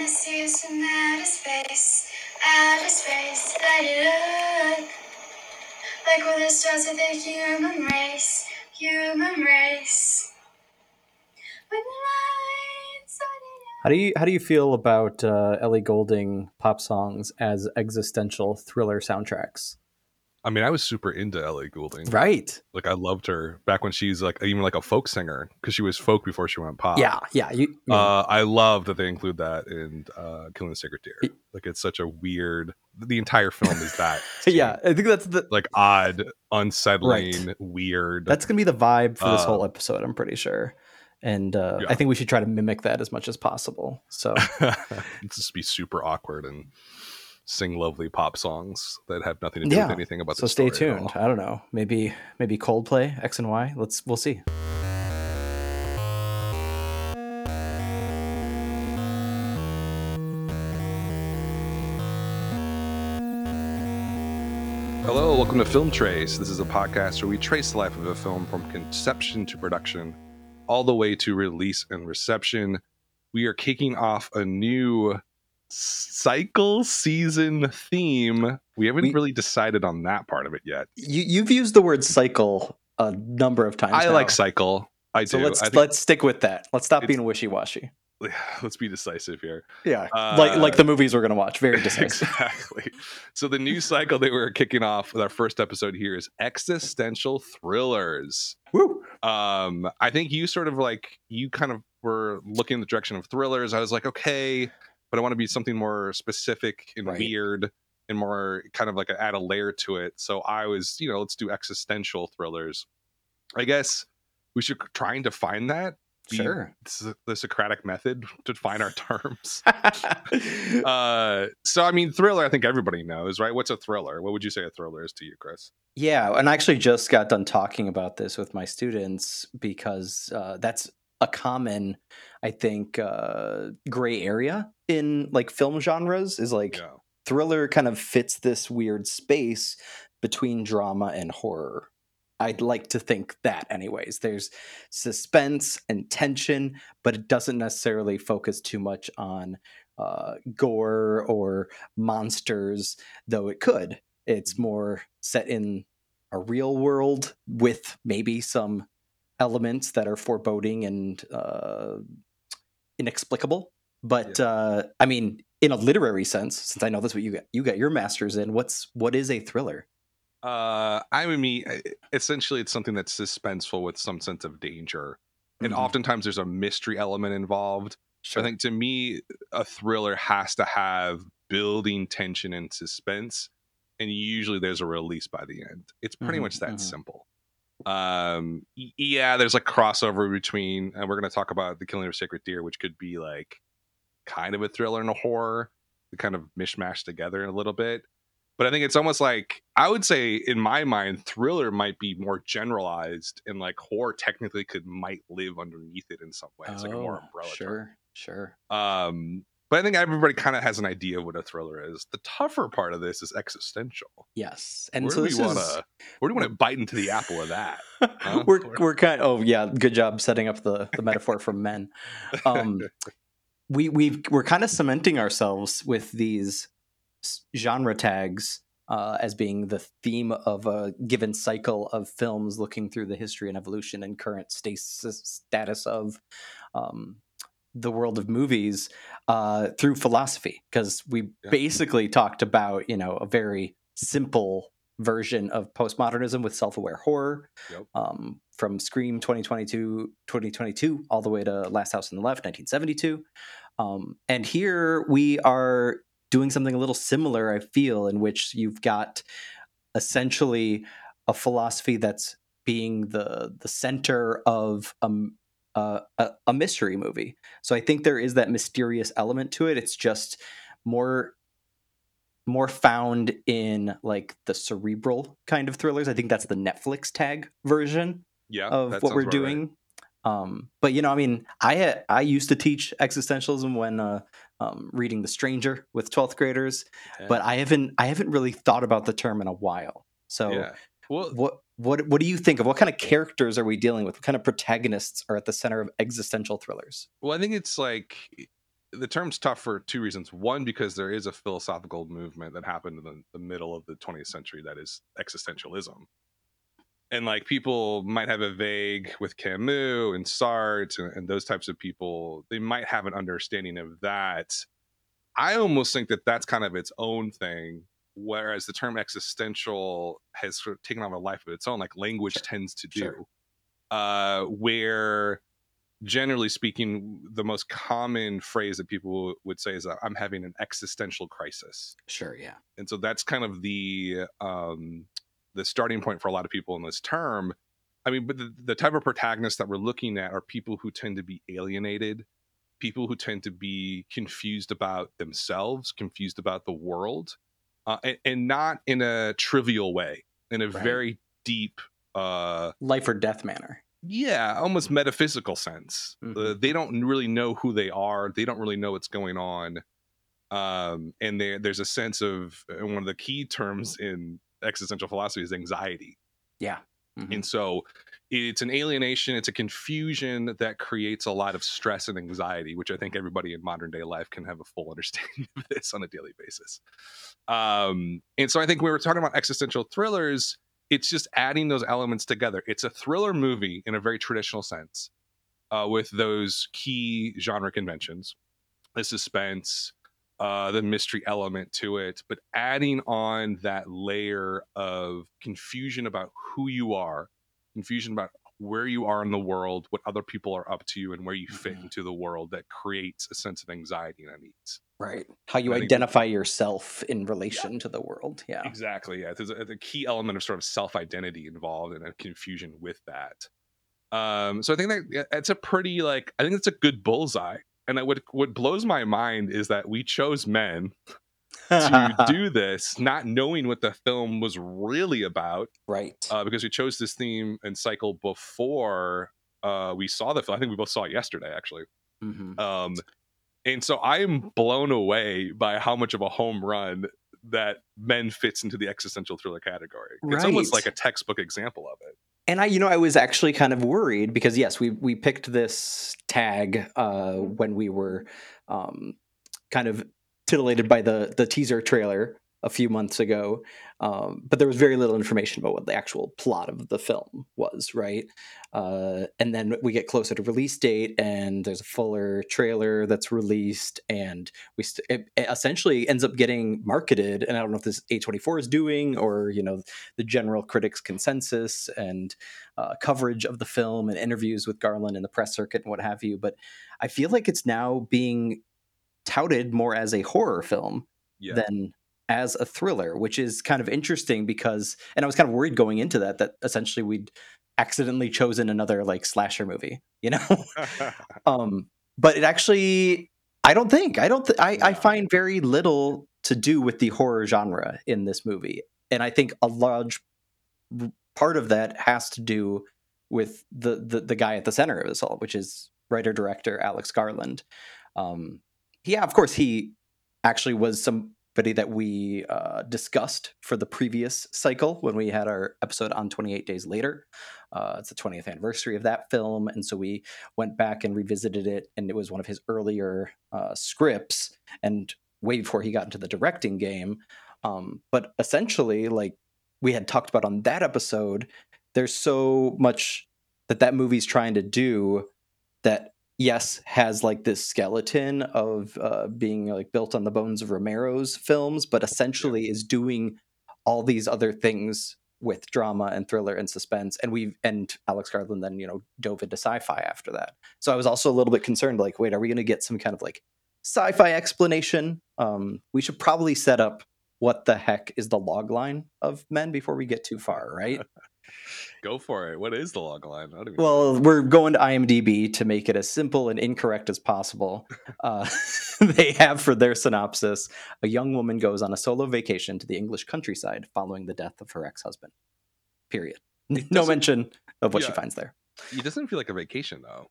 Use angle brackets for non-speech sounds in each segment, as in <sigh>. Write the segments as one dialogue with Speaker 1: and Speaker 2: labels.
Speaker 1: I see us in outer space, outer space, let it look like we're the stars of the human race, human race. When the lights are
Speaker 2: How do you how do you feel about uh, Ellie Goulding pop songs as existential thriller soundtracks?
Speaker 3: I mean, I was super into Ellie Goulding.
Speaker 2: Right.
Speaker 3: Like I loved her back when she's like even like a folk singer because she was folk before she went pop.
Speaker 2: yeah, yeah. You, you
Speaker 3: Uh, I love that they include that in uh, Killing the Sacred Deer. Like it's such a weird. The entire film is that. <laughs>
Speaker 2: yeah. I think that's the
Speaker 3: Like odd, unsettling, weird.
Speaker 2: that's gonna be the vibe for this
Speaker 3: Uh,
Speaker 2: whole episode. I'm pretty sure, and uh,
Speaker 3: Yeah.
Speaker 2: I think we should try to mimic that as much as possible. So <laughs> it's
Speaker 3: just be super awkward and sing lovely pop songs that have nothing to do
Speaker 2: Yeah.
Speaker 3: with anything about
Speaker 2: so
Speaker 3: the
Speaker 2: stay tuned. I don't know. Maybe maybe Coldplay X and Y. Let's we'll see.
Speaker 3: Hello, welcome to Film Trace. This is a podcast where we trace the life of a film from conception to production, all the way to release and reception. We are kicking off a new cycle season theme. We haven't
Speaker 2: We-
Speaker 3: really decided on that part of it yet.
Speaker 2: You you've used the word cycle a number of times.
Speaker 3: I
Speaker 2: now.
Speaker 3: like cycle. I
Speaker 2: So
Speaker 3: do.
Speaker 2: let's let's stick with that. Let's stop being wishy washy. <sighs>
Speaker 3: let's be decisive here.
Speaker 2: Yeah,
Speaker 3: Uh,
Speaker 2: like like the movies we're gonna watch. Very decisive. <laughs>
Speaker 3: exactly. So the new cycle that we're kicking off with our first episode here is existential thrillers.
Speaker 2: Woo!
Speaker 3: um i think you sort of like you kind of were looking in the direction of thrillers i was like okay but i want to be something more specific and
Speaker 2: Right.
Speaker 3: weird and more kind of like a, add a layer to it. So i was you know let's do existential thrillers. I guess we should try and define that Be
Speaker 2: Sure.
Speaker 3: the, the socratic method <laughs> to define our terms. <laughs> Uh so i mean thriller i think everybody knows right? What's a thriller? What would you say a thriller is to you chris?
Speaker 2: Yeah, and I actually just got done talking about this with my students because uh, that's a common, I think, uh, gray area in like film genres. Is like
Speaker 3: yeah
Speaker 2: thriller kind of fits this weird space between drama and horror. I'd like to think that, anyways. There's suspense and tension, but it doesn't necessarily focus too much on uh, gore or monsters, though it could. It's more set in a real world with maybe some elements that are foreboding and uh, inexplicable. But uh, I mean, in a literary sense, since I know that's what you got, you got your master's in. What's what is a thriller?
Speaker 3: Uh, I mean essentially it's something that's suspenseful with some sense of danger, and
Speaker 2: Mhm.
Speaker 3: oftentimes there's a mystery element involved. So I think to me, a thriller has to have building tension and suspense, and usually there's a release by the end. It's pretty
Speaker 2: Mhm,
Speaker 3: much that
Speaker 2: mhm.
Speaker 3: simple. Um, yeah, there's like crossover between, and we're going to talk about the Killing of a Sacred Deer, which could be like kind of a thriller and a horror, kind of mishmash together a little bit. But I think it's almost like I would say, in my mind, thriller might be more generalized, and like horror technically could might live underneath it in some way. It's like a more
Speaker 2: Oh,
Speaker 3: umbrella term.
Speaker 2: Sure, sure.
Speaker 3: Um, but I think everybody kind of has an idea of what a thriller is. The tougher part of this is existential.
Speaker 2: Yes, and
Speaker 3: where
Speaker 2: so
Speaker 3: do we
Speaker 2: this
Speaker 3: want
Speaker 2: is
Speaker 3: to? Where do we want to bite into the apple of that? <laughs> Huh?
Speaker 2: we're we're kind. oh yeah, good job setting up the the metaphor for men. Um, we we we're kind of cementing ourselves with these genre tags uh, as being the theme of a given cycle of films, looking through the history and evolution and current stasis, status of um, the world of movies uh, through philosophy. Because we
Speaker 3: Yeah.
Speaker 2: basically talked about you know a very simple version of postmodernism with self-aware horror
Speaker 3: Yep.
Speaker 2: um, from Scream 2022, 2022 all the way to Last House on the Left 1972. Um, and here we are doing something a little similar, I feel, in which you've got essentially a philosophy that's being the the center of um, uh, a, a mystery movie. So I think there is that mysterious element to it. It's just more more found in like the cerebral kind of thrillers. I think that's the Netflix tag version
Speaker 3: Yeah,
Speaker 2: of what we're
Speaker 3: about right.
Speaker 2: doing. Um, but you know, I mean, I had, I used to teach existentialism when uh, um, reading The Stranger with twelfth graders, but I haven't I haven't really thought about the term in a while. So
Speaker 3: yeah. Well,
Speaker 2: what what what do you think of what kind of characters are we dealing with? What kind of protagonists are at the center of existential thrillers?
Speaker 3: Well, I think it's like the term's tough for two reasons. One, because there is a philosophical movement that happened in the, the middle of the 20th century that is existentialism. And like people might have a vague with Camus and Sartre and, and those types of people, they might have an understanding of that. I almost think that that's kind of its own thing whereas the term existential has sort of taken on a life of its own like language
Speaker 2: Sure.
Speaker 3: tends to do
Speaker 2: Sure.
Speaker 3: uh where generally speaking the most common phrase that people would say is uh, i'm having an existential crisis
Speaker 2: Sure, yeah.
Speaker 3: and so that's kind of the um the starting point for a lot of people in this term i mean but the, the type of protagonists that we're looking at are people who tend to be alienated people who tend to be confused about themselves confused about the world uh, and, and not in a trivial way in a
Speaker 2: Right.
Speaker 3: very deep uh
Speaker 2: Life or death manner.
Speaker 3: yeah almost metaphysical sense uh,
Speaker 2: Mhm.
Speaker 3: they don't really know who they are they don't really know what's going on um and there there's a sense of and one of the key terms in existential philosophy is anxiety
Speaker 2: Yeah. Mhm.
Speaker 3: and so it's an alienation it's a confusion that creates a lot of stress and anxiety which i think everybody in modern day life can have a full <laughs> understanding of this on a daily basis. Um and so i think we were talking about existential thrillers it's just adding those elements together. It's a thriller movie in a very traditional sense uh, with those key genre conventions the suspense uh, the mystery element to it, but adding on that layer of confusion about who you are, confusion about where you are in the world, what other people are up to, you and where you fit
Speaker 2: Mhm.
Speaker 3: into the world that creates a sense of anxiety and unease.
Speaker 2: Right. How you identify yourself in relation to the world. Yeah.
Speaker 3: Exactly. Yeah. There's a, a key element of sort of self identity involved and a confusion with that. Um, so I think that it's a pretty like I think it's a good bullseye. And that what what blows my mind is that we chose men to <laughs> do this, not knowing what the film was really about,
Speaker 2: right.
Speaker 3: uh, because we chose this theme and cycle before uh, we saw the film. I think we both saw it yesterday, actually.
Speaker 2: Mhm.
Speaker 3: Um, and so I'm blown away by how much of a home run that Men fits into the existential thriller category. It's almost like a textbook example of it.
Speaker 2: And I, you know, I was actually kind of worried because yes, we we picked this tag uh, when we were um, kind of titillated by the the teaser trailer a few months ago, um, but there was very little information about what the actual plot of the film was, right? Uh, and then we get closer to release date, and there's a fuller trailer that's released, and we st- essentially ends up getting marketed. And I don't know if this A24 is doing or you know the general critics consensus and uh, coverage of the film and interviews with Garland in the press circuit and what have you. But I feel like it's now being touted more as a horror film
Speaker 3: Yeah.
Speaker 2: than as a thriller, which is kind of interesting because, and I was kind of worried going into that that essentially we'd accidentally chosen another like slasher movie, you know. <laughs> <laughs> um, but it actually, I don't think, I don't, th- I, I find very little to do with the horror genre in this movie, and I think a large part of that has to do with the the, the guy at the center of this all, which is writer director Alex Garland. Um, yeah, of course, he actually was somebody that we uh, discussed for the previous cycle when we had our episode on 28 Days Later. Uh, it's the 20th anniversary of that film, and so we went back and revisited it, and it was one of his earlier uh, scripts, and way before he got into the directing game. Um, but essentially, like we had talked about on that episode, there's so much that that movie's trying to do that yes has like this skeleton of uh, being like built on the bones of romero's films but essentially is doing all these other things with drama and thriller and suspense and we've and alex garland then you know dove into sci-fi after that. So i was also a little bit concerned like wait are we going to get some kind of like sci-fi explanation? Um we should probably set up what the heck is the log line of men before we get too far right <laughs>
Speaker 3: Go for it. What is the log line? Even know.
Speaker 2: well, we're going to IMDb to make it as simple and incorrect as possible. Uh, <laughs> they have for their synopsis a young woman goes on a solo vacation to the English countryside following the death of her ex husband. Period. <laughs> No mention of what she finds there.
Speaker 3: it doesn't feel like a vacation though.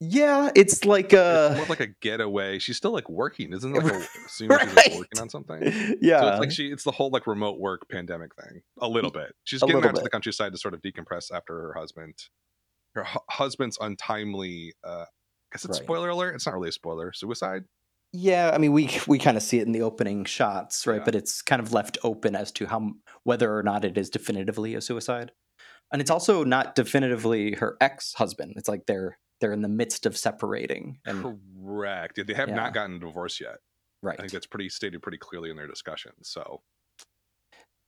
Speaker 2: Yeah, it's like a
Speaker 3: it's
Speaker 2: a.
Speaker 3: more like a getaway. She's still like working, isn't it? Like a, <laughs> she's like working on something.
Speaker 2: yeah. <laughs>
Speaker 3: So it's like she it's the whole like remote work pandemic thing. A little bit. She's
Speaker 2: A
Speaker 3: getting out to the countryside to sort of decompress after her husband her hu- husband's untimely uh I guess it's
Speaker 2: Right.
Speaker 3: spoiler alert. It's not really a spoiler. Suicide.
Speaker 2: Yeah, I mean, we we kind of see it in the opening shots, right?
Speaker 3: Yeah.
Speaker 2: But it's kind of left open as to how whether or not it is definitively a suicide, and it's also not definitively her ex husband. It's like they're they're in the midst of separating, and
Speaker 3: Correct. They have
Speaker 2: Yeah.
Speaker 3: not gotten divorced yet.
Speaker 2: right.
Speaker 3: I think that's pretty stated pretty clearly in their discussion. So,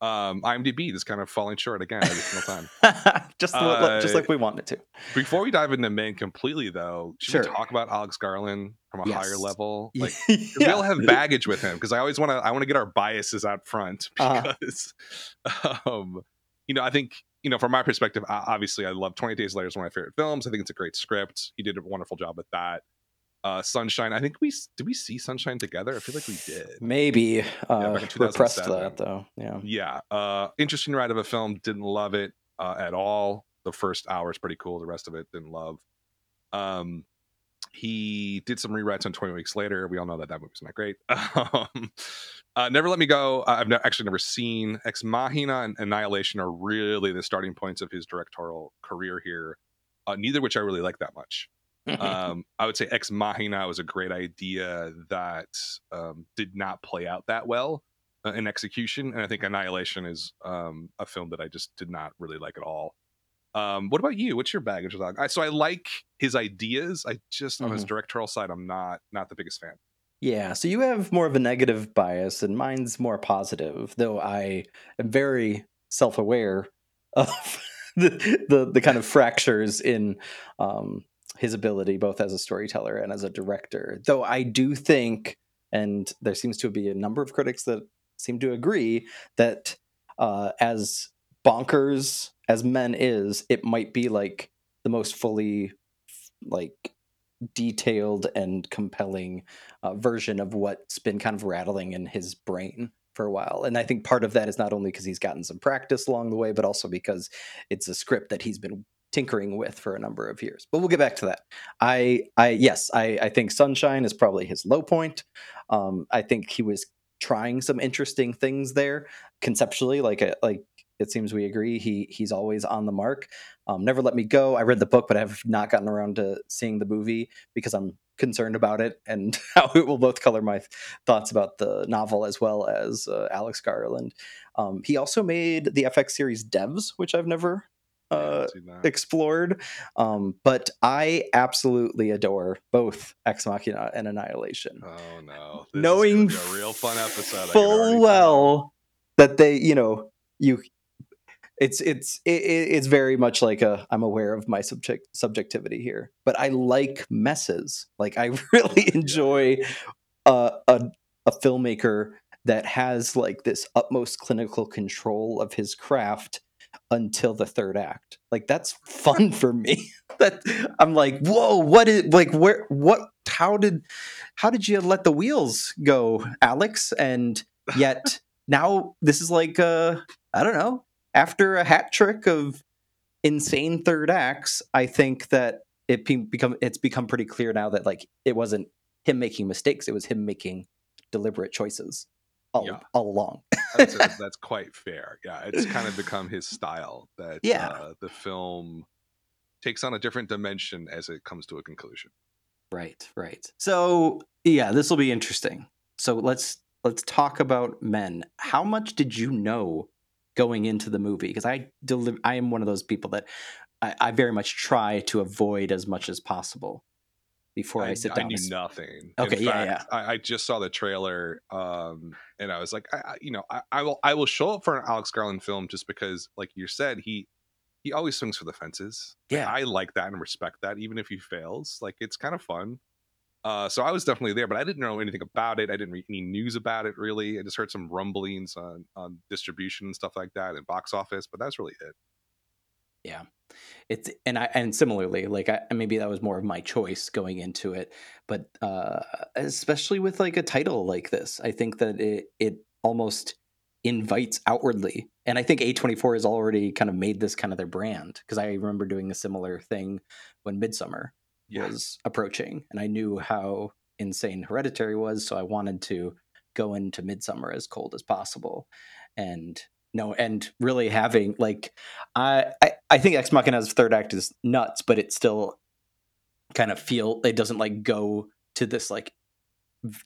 Speaker 3: um, IMDb is kind of falling short again every single time. <laughs>
Speaker 2: just li- just
Speaker 3: Uh,
Speaker 2: like we want it to.
Speaker 3: Before we dive into men completely, though, should
Speaker 2: Sure.
Speaker 3: we talk about Alex Garland from a higher
Speaker 2: Yes.
Speaker 3: level? <laughs> Like, 'cause we all have baggage with him because I always want to. I want to get our biases out front
Speaker 2: Uh-huh. <laughs>
Speaker 3: because, um, you know, I think you know from my perspective, obviously, I love Twenty Days Later is one of my favorite films. I think it's a great script. He did a wonderful job with that. Uh, Sunshine. I think we did we see Sunshine together. I feel like we did.
Speaker 2: Maybe uh,
Speaker 3: back in
Speaker 2: repressed
Speaker 3: 2007.
Speaker 2: that though. Yeah.
Speaker 3: Yeah. Uh, interesting ride of a film. Didn't love it uh, at all. The first hour is pretty cool. The rest of it didn't love. Um, he did some rewrites on 20 Weeks Later. We all know that that movie's not great. <laughs> Um, uh, Never Let Me Go. I- I've ne- actually never seen. Ex Machina and Annihilation are really the starting points of his directorial career here. Uh, neither which I really like that much <laughs> um, I would say Ex Machina was a great idea that um, did not play out that well uh, in execution, and I think Annihilation is um, a film that I just did not really like at all. Um, what about you? What's your baggage with? I, so I like his ideas. I just on his directorial side, I'm not not the biggest fan.
Speaker 2: Yeah, so you have more of a negative bias, and mine's more positive. Though I am very self-aware of <laughs> the the, the kind of fractures in um, his ability, both as a storyteller and as a director. Though I do think, and there seems to be a number of critics that seem to agree that uh, as bonkers as Men is, it might be like the most fully like detailed and compelling uh, version of what's been kind of rattling in his brain for a while. And I think part of that is not only because he's gotten some practice along the way, but also because it's a script that he's been tinkering with for a number of years. But we'll get back to that. I, I, yes, I, I think Sunshine is probably his low point. Um, I think he was trying some interesting things there conceptually, like, a, like it seems we agree. He, he's always on the mark. Um, Never Let Me Go. I read the book, but I have not gotten around to seeing the movie because I'm concerned about it and <laughs> how it will both color my thoughts about the novel as well as uh, Alex Garland. Um, he also made the FX series Devs, which I've never uh,
Speaker 3: haven't seen that.
Speaker 2: explored. Um, but I absolutely adore both Ex Machina and Annihilation.
Speaker 3: oh no! This
Speaker 2: Knowing
Speaker 3: a real fun episode. I can already
Speaker 2: full well that they, you know, you. It's it's it, it- it's very much like a I'm aware of my subject subjectivity here, but I like messes. Like I <laughs> really enjoy a a, a filmmaker that has like this utmost clinical control of his craft until the third act. Like that's fun <laughs> for me. <laughs> that I'm like, whoa, what is like where what how did how did you let the wheels go, Alex? And yet now this is like uh I don't know. After a hat trick of insane third acts, I think that it be- become it's become pretty clear now that like it wasn't him making mistakes, it was him making deliberate choices all,
Speaker 3: Yeah.
Speaker 2: all along. <laughs>
Speaker 3: that's, that's quite fair. Yeah, it's kind of become his style that
Speaker 2: Yeah.
Speaker 3: uh, the film takes on a different dimension as it comes to a conclusion.
Speaker 2: Right, right. So yeah, this will be interesting. So let's let's talk about men. How much did you know going into the movie? Because I deli- I am one of those people that I, I very much try to avoid as much as possible before I, sit down.
Speaker 3: I knew nothing.
Speaker 2: Okay,
Speaker 3: In
Speaker 2: yeah,
Speaker 3: fact, I, I just saw the trailer, um, and I was like, I, I, you know, I, I will, I will show up for an Alex Garland film just because, like you said, he he always swings for the fences.
Speaker 2: Yeah.
Speaker 3: I like that and respect that, even if he fails. Like it's kind of fun. Uh, so I was definitely there, but I didn't know anything about it. I didn't read any news about it really. I just heard some rumblings on on distribution and stuff like that and box office, but that's really it. Yeah.
Speaker 2: It's and I and similarly like I maybe that was more of my choice going into it, but uh especially with like a title like this, I think that it it almost invites outwardly. And I think A24 has already kind of made this kind of their brand because I remember doing a similar thing when Midsommar
Speaker 3: Yeah.
Speaker 2: was approaching and I knew how insane Hereditary was, so I wanted to go into Midsommar as cold as possible. And no, and really having like I I, I think Ex Machina's third act is nuts, but it still kind of feel it doesn't like go to this like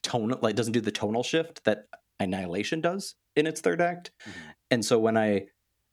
Speaker 2: tone like doesn't do the tonal shift that Annihilation does in its third act.
Speaker 3: Mhm.
Speaker 2: And so when I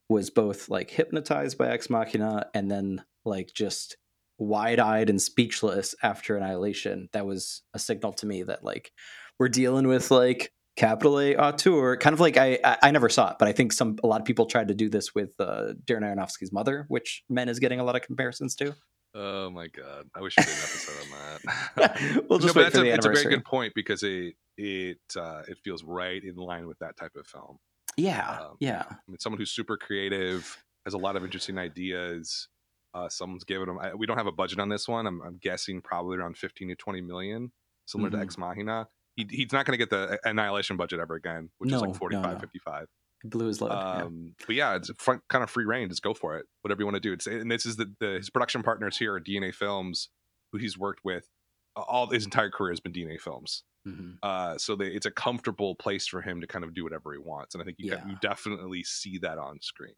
Speaker 2: was both like hypnotized by Ex Machina and then like just wide-eyed and speechless after Annihilation, that was a signal to me that like we're dealing with like capital A auteur, kind of like I, I I never saw it, but I think some a lot of people tried to do this with uh, Darren Aronofsky's Mother, which Men is getting a lot of comparisons to.
Speaker 3: Oh my god! I wish we did an episode on that. <laughs>
Speaker 2: we'll just
Speaker 3: no,
Speaker 2: wait
Speaker 3: that's
Speaker 2: for
Speaker 3: a,
Speaker 2: the
Speaker 3: it's a very good point because it it uh, it feels right in line with that type of film.
Speaker 2: Yeah,
Speaker 3: Um,
Speaker 2: yeah,
Speaker 3: I mean, someone who's super creative has a lot of interesting ideas. Uh, someone's giving them. I, we don't have a budget on this one. I'm, I'm guessing probably around 15 to 20 million, similar
Speaker 2: Mhm.
Speaker 3: to Ex Machina. He, he's not going to get the Annihilation budget ever again, which is like 45,
Speaker 2: no.
Speaker 3: 55.
Speaker 2: It blew his load. yeah.
Speaker 3: Um, But yeah, it's front, kind of free reign. Just go for it. Whatever you want to do. It's and this is the, the his production partners here are DNA Films, who he's worked with. Uh, All his entire career has been DNA Films.
Speaker 2: Mhm.
Speaker 3: Uh, so they, it's a comfortable place for him to kind of do whatever he wants, and I think you,
Speaker 2: Yeah.
Speaker 3: you definitely see that on screen.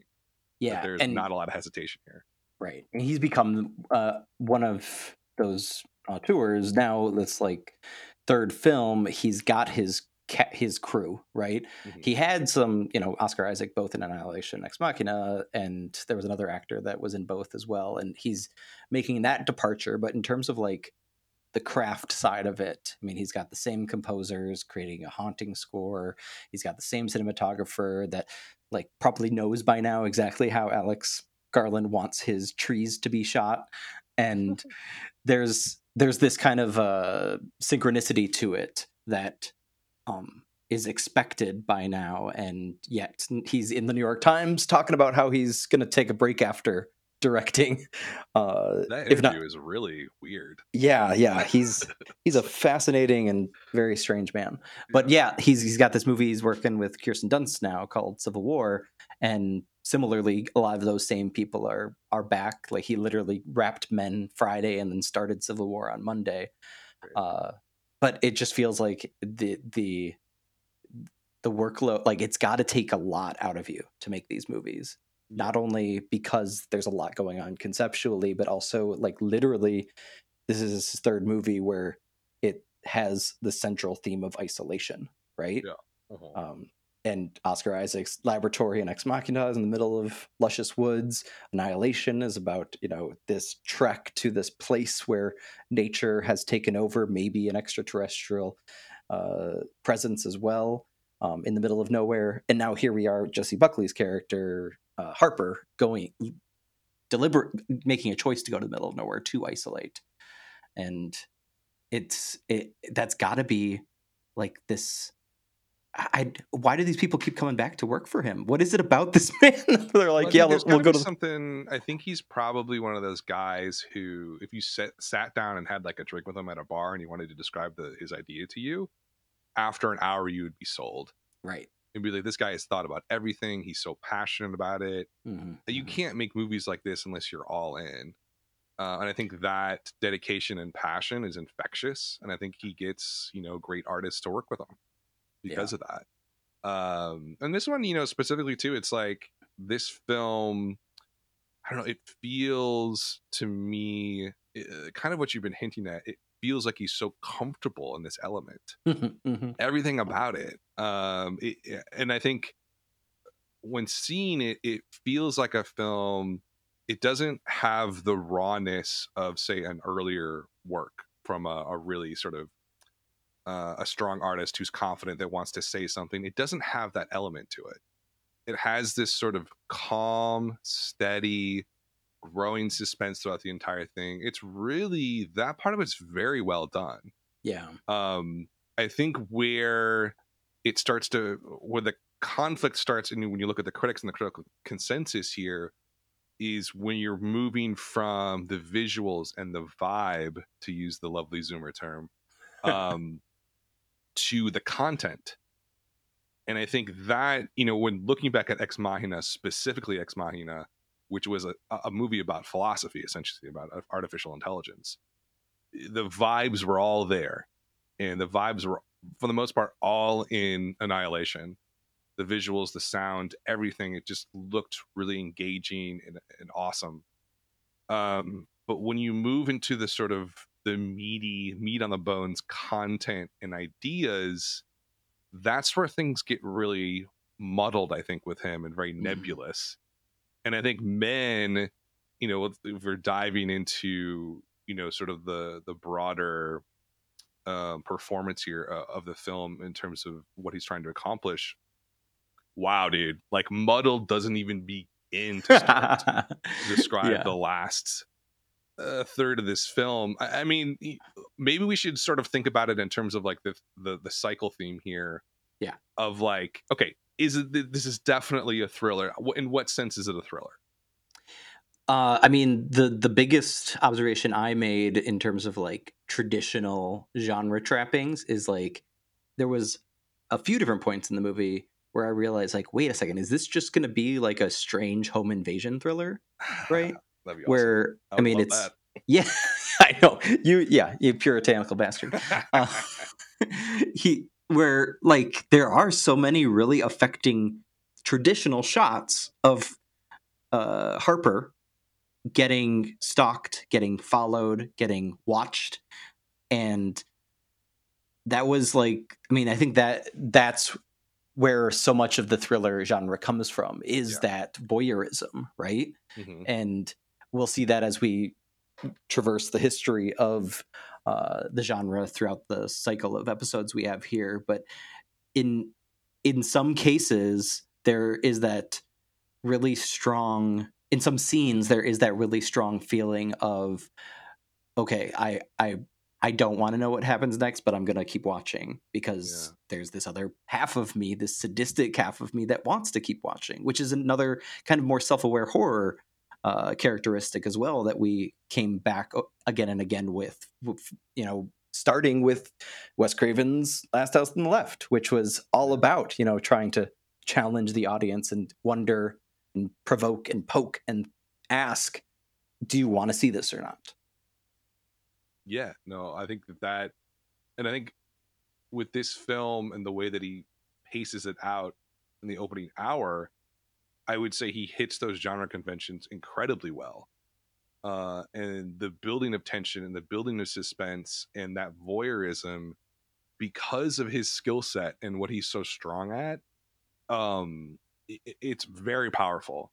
Speaker 2: Yeah,
Speaker 3: there's
Speaker 2: and
Speaker 3: not a lot of hesitation here.
Speaker 2: Right, and he's become uh, one of those auteurs now. That's like third film. He's got his his crew right.
Speaker 3: Mhm.
Speaker 2: He had some, you know, Oscar Isaac both in Annihilation, Ex Machina, and there was another actor that was in both as well. And he's making that departure, but in terms of like the craft side of it, I mean, he's got the same composers creating a haunting score. He's got the same cinematographer that like probably knows by now exactly how Alex Garland wants his trees to be shot. And <laughs> there's there's this kind of uh synchronicity to it that um is expected by now and yet he's in the New York Times talking about how he's going to take a break after directing <laughs> uh
Speaker 3: That
Speaker 2: if not
Speaker 3: interview is really weird.
Speaker 2: yeah yeah <laughs> he's he's a fascinating and very strange man but yeah he's he's got this movie he's working with Kirsten Dunst now called Civil War and similarly a lot of those same people are are back. Like he literally wrapped Men Friday and then started Civil War on Monday. Uh but it just feels like the the the workload like it's got to take a lot out of you to make these movies. Not only because there's a lot going on conceptually but also like literally this is his third movie where it has the central theme of isolation right?
Speaker 3: Yeah. Uh-huh.
Speaker 2: um, and Oscar Isaac's laboratory and Ex Machina is in the middle of luscious woods. Annihilation is about you know this trek to this place where nature has taken over, maybe an extraterrestrial uh, presence as well, um, in the middle of nowhere. And now here we are, Jessie Buckley's character uh, Harper going deliberate, making a choice to go to the middle of nowhere to isolate, and it's it that's got to be like this I, why do these people keep coming back to work for him? What is it about this <laughs> man? They're like,
Speaker 3: think
Speaker 2: yeah, we'll, we'll go to.
Speaker 3: something. I think he's probably one of those guys who, if you sat sat down and had like a drink with him at a bar and he wanted to describe the, his idea to you, after an hour you would be sold.
Speaker 2: Right.
Speaker 3: It'd be like, this guy has thought about everything. He's so passionate about it.
Speaker 2: Mhm,
Speaker 3: You
Speaker 2: mhm.
Speaker 3: can't make movies like this unless you're all in. Uh, and I think that dedication and passion is infectious. And I think he gets, you know, great artists to work with him because of that. Um, and this one, you know, specifically too, it's like this film, I don't know, it feels to me uh, kind of what you've been hinting at. It feels like he's so comfortable in this element
Speaker 2: Mhm, mhm.
Speaker 3: everything about it. Um, it, and I think when seeing it, it feels like a film. It doesn't have the rawness of, say, an earlier work from a, a really sort of uh, a strong artist who's confident that wants to say something. It doesn't have that element to it. It has this sort of calm, steady, growing suspense throughout the entire thing. It's really that part of it's very well done
Speaker 2: Yeah.
Speaker 3: um i think where it starts to where the conflict starts and when you look at the critics and the critical consensus here is when you're moving from the visuals and the vibe to use the lovely zoomer term <laughs> um to the content. And i think that you know when looking back at ex machina specifically ex machina which was a, a movie about philosophy essentially about artificial intelligence the vibes were all there. And the vibes were for the most part all in annihilation. The visuals the sound everything it just looked really engaging and, and awesome. Um, but when you move into the sort of the meaty meat on the bones content and ideas that's where things get really muddled i think with him and very
Speaker 2: Mhm.
Speaker 3: nebulous and i think men you know if- we're diving into you know sort of the the broader um, performance here uh, of the film in terms of what he's trying to accomplish wow dude like muddled doesn't even begin to start to <laughs> describe
Speaker 2: Yeah.
Speaker 3: the last uh, third of this film. I, I mean, maybe we should sort of think about it in terms of like the the, the cycle theme here.
Speaker 2: Yeah.
Speaker 3: Of like, okay, is it this is definitely a thriller? In what sense is it a thriller?
Speaker 2: Uh, I mean, the the biggest observation I made in terms of like traditional genre trappings is like there was a few different points in the movie where I realized like, wait a second, is this just going to be like a strange home invasion thriller? <sighs> Right.
Speaker 3: Awesome.
Speaker 2: Where
Speaker 3: I
Speaker 2: I, mean, it's <laughs> yeah, <laughs> I know you. Yeah, you puritanical bastard.
Speaker 3: that.
Speaker 2: Uh, <laughs> he where like there are so many really affecting traditional shots of uh Harper getting stalked, getting followed, getting watched and that was like I mean I think that that's where so much of the thriller genre comes from is
Speaker 3: Yeah.
Speaker 2: that voyeurism, right?
Speaker 3: Mhm.
Speaker 2: and we'll see that as we traverse the history of uh, the genre throughout the cycle of episodes we have here. But in in some cases, there is that really strong. In some scenes, there is that really strong feeling of, okay, I I I don't want to know what happens next, but I'm gonna keep watching because
Speaker 3: Yeah.
Speaker 2: there's this other half of me, this sadistic half of me that wants to keep watching, which is another kind of more self-aware horror uh, characteristic as well that we came back again and again with, with, you know, starting with Wes Craven's Last House on the Left, which was all about, you know, trying to challenge the audience and wonder and provoke and poke and ask, do you want to see this or not?
Speaker 3: yeah no i think that that and i think with this film and the way that he paces it out in the opening hour i would say he hits those genre conventions incredibly well. Uh and the building of tension and the building of suspense and that voyeurism because of his skill set and what he's so strong at um i- i- it's very powerful.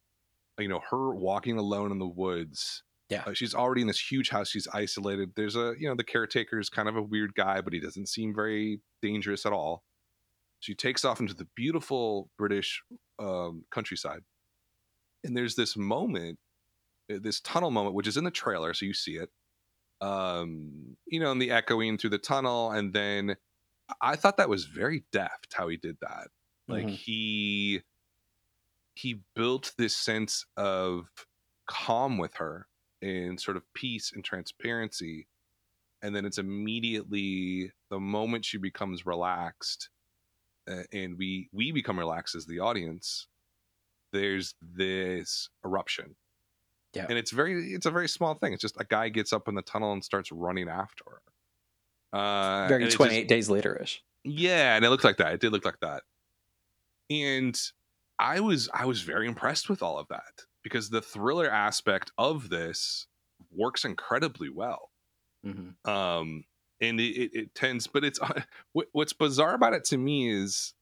Speaker 3: You know her walking alone in the woods
Speaker 2: Yeah.
Speaker 3: uh, she's already in this huge house she's isolated. There's a you know the caretaker is kind of a weird guy but he doesn't seem very dangerous at all she takes off into the beautiful british um, countryside and there's this moment uh, this tunnel moment which is in the trailer so you see it um you know and the echoing through the tunnel and then i thought that was very deft how he did that like
Speaker 2: Mhm.
Speaker 3: he he built this sense of calm with her and sort of peace and transparency and then it's immediately the moment she becomes relaxed and we we become relaxed as the audience there's this eruption
Speaker 2: Yeah.
Speaker 3: and it's very it's a very small thing it's just a guy gets up in the tunnel and starts running after her uh
Speaker 2: Very
Speaker 3: it's just-
Speaker 2: 28 days later ish.
Speaker 3: yeah, and it looked like that. It did look like that. And I was I was very impressed with all of that because the thriller aspect of this works incredibly well.
Speaker 2: Mm-hmm.
Speaker 3: Um and it, it, tends but it's <laughs> what, what's bizarre about it to me is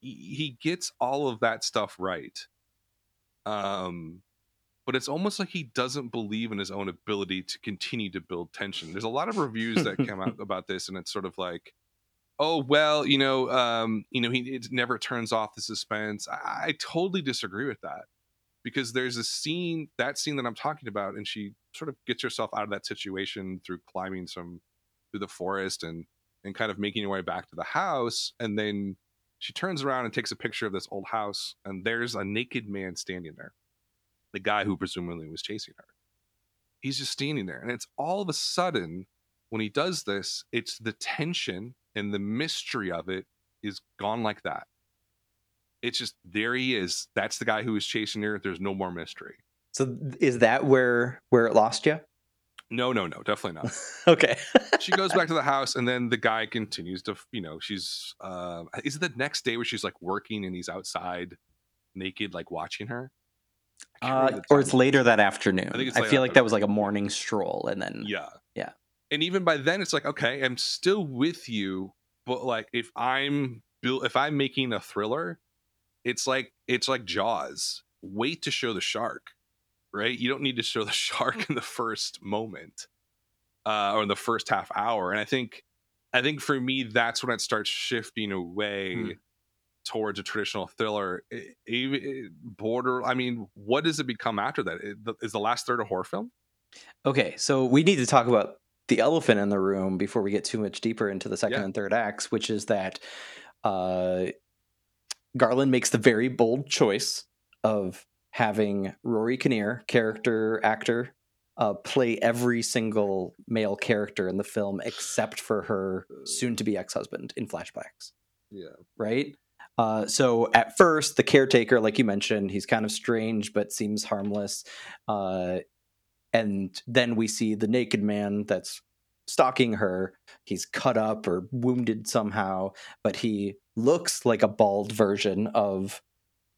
Speaker 3: he, he gets all of that stuff right. Um but it's almost like he doesn't believe in his own ability to continue to build tension. There's a lot of reviews that came out <laughs> about this, and it's sort of like, oh well, you know, um, you know, he it never turns off the suspense. I, I totally disagree with that because there's a scene, that scene that I'm talking about, and she sort of gets herself out of that situation through climbing some through the forest and and kind of making your way back to the house, and then she turns around and takes a picture of this old house, and there's a naked man standing there the guy who presumably was chasing her. He's just standing there. And it's all of a sudden, when he does this, it's the tension and the mystery of it is gone like that. It's just there he is. That's the guy who was chasing her. There's no more mystery.
Speaker 2: So is that where where it lost you?
Speaker 3: No, no, no, definitely not. <laughs>
Speaker 2: okay.
Speaker 3: she goes back to the house and then the guy continues to you know she's uh is it the next day where she's like working and he's outside naked like watching her
Speaker 2: Uh, or it's later that afternoon.
Speaker 3: I think it's
Speaker 2: I feel like that was like a morning stroll, and then
Speaker 3: yeah
Speaker 2: Yeah.
Speaker 3: and even by then it's like okay i'm still with you but like if i'm built if i'm making a thriller it's like it's like jaws wait to show the shark right? You don't need to show the <laughs> shark in the first moment uh or in the first half hour and i think i think for me that's when it starts shifting away
Speaker 2: Hmm.
Speaker 3: towards a traditional thriller. It- it- border i mean what does it become after that? It- the- is the last third a horror film?
Speaker 2: Okay, so we need to talk about the elephant in the room before we get too much deeper into the second
Speaker 3: Yeah.
Speaker 2: and third acts, which is that uh, Garland makes the very bold choice of having Rory Kinnear, character actor, uh, play every single male character in the film except for her soon-to-be ex-husband in flashbacks
Speaker 3: yeah
Speaker 2: right? Uh, so at first, the caretaker, like you mentioned, he's kind of strange but seems harmless. Uh, and then we see the naked man that's stalking her. He's cut up or wounded somehow, but he looks like a bald version of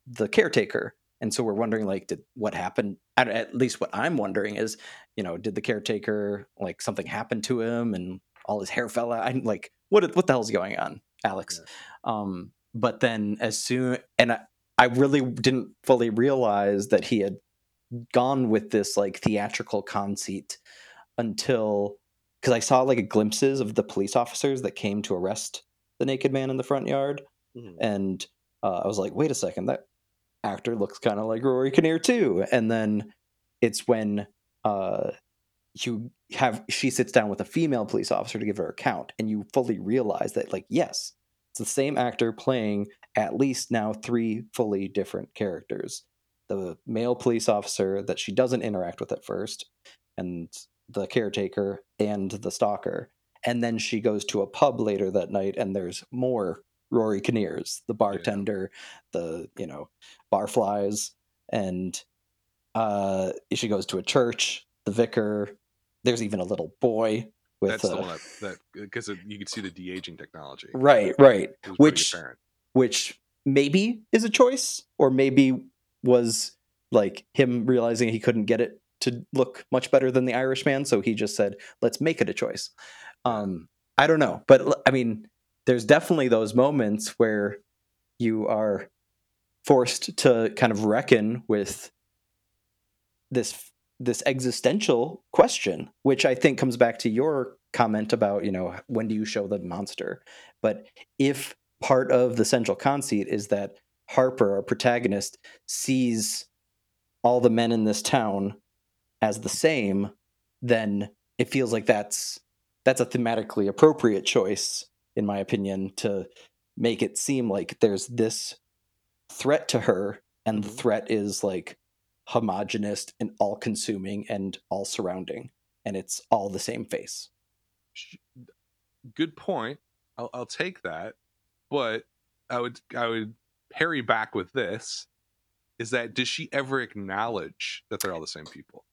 Speaker 2: the caretaker. And so we're wondering, like, did what happened? At, at least what I'm wondering is, you know, did the caretaker like something happen to him and all his hair fell out? I'm <laughs> like, what what the hell's going on, Alex? Um, but then as soon and I, I really didn't fully realize that he had gone with this like theatrical conceit until because I saw like glimpses of the police officers that came to arrest the naked man in the front yard,
Speaker 3: Mhm.
Speaker 2: and uh, I was like, wait a second, that actor looks kind of like Rory Kinnear too. And then it's when uh, you have she sits down with a female police officer to give her account, and you fully realize that like yes, it's the same actor playing at least now three fully different characters. The male police officer that she doesn't interact with at first, and the caretaker and the stalker. And then she goes to a pub later that night, and there's more Rory Kinnears, the bartender, the you know barflies, and uh, she goes to a church. The vicar. There's even a little boy with
Speaker 3: that's the
Speaker 2: uh,
Speaker 3: one that because you can see the de-aging technology
Speaker 2: right, right,
Speaker 3: It was pretty
Speaker 2: which which maybe is a choice, or maybe was like him realizing he couldn't get it to look much better than the Irishman, so he just said, "Let's make it a choice." Um, I don't know, but I mean, there's definitely those moments where you are forced to kind of reckon with this this existential question, which I think comes back to your comment about, you know, when do you show the monster? But if part of the central conceit is that Harper, our protagonist, sees all the men in this town as the same, then it feels like that's that's a thematically appropriate choice, in my opinion, to make it seem like there's this threat to her, and the
Speaker 3: Mhm.
Speaker 2: threat is like homogenous and all consuming and all surrounding, and it's all the same face.
Speaker 3: Good point I'll, I'll take that but i would i would parry back with this is that does she ever acknowledge that they're all the same people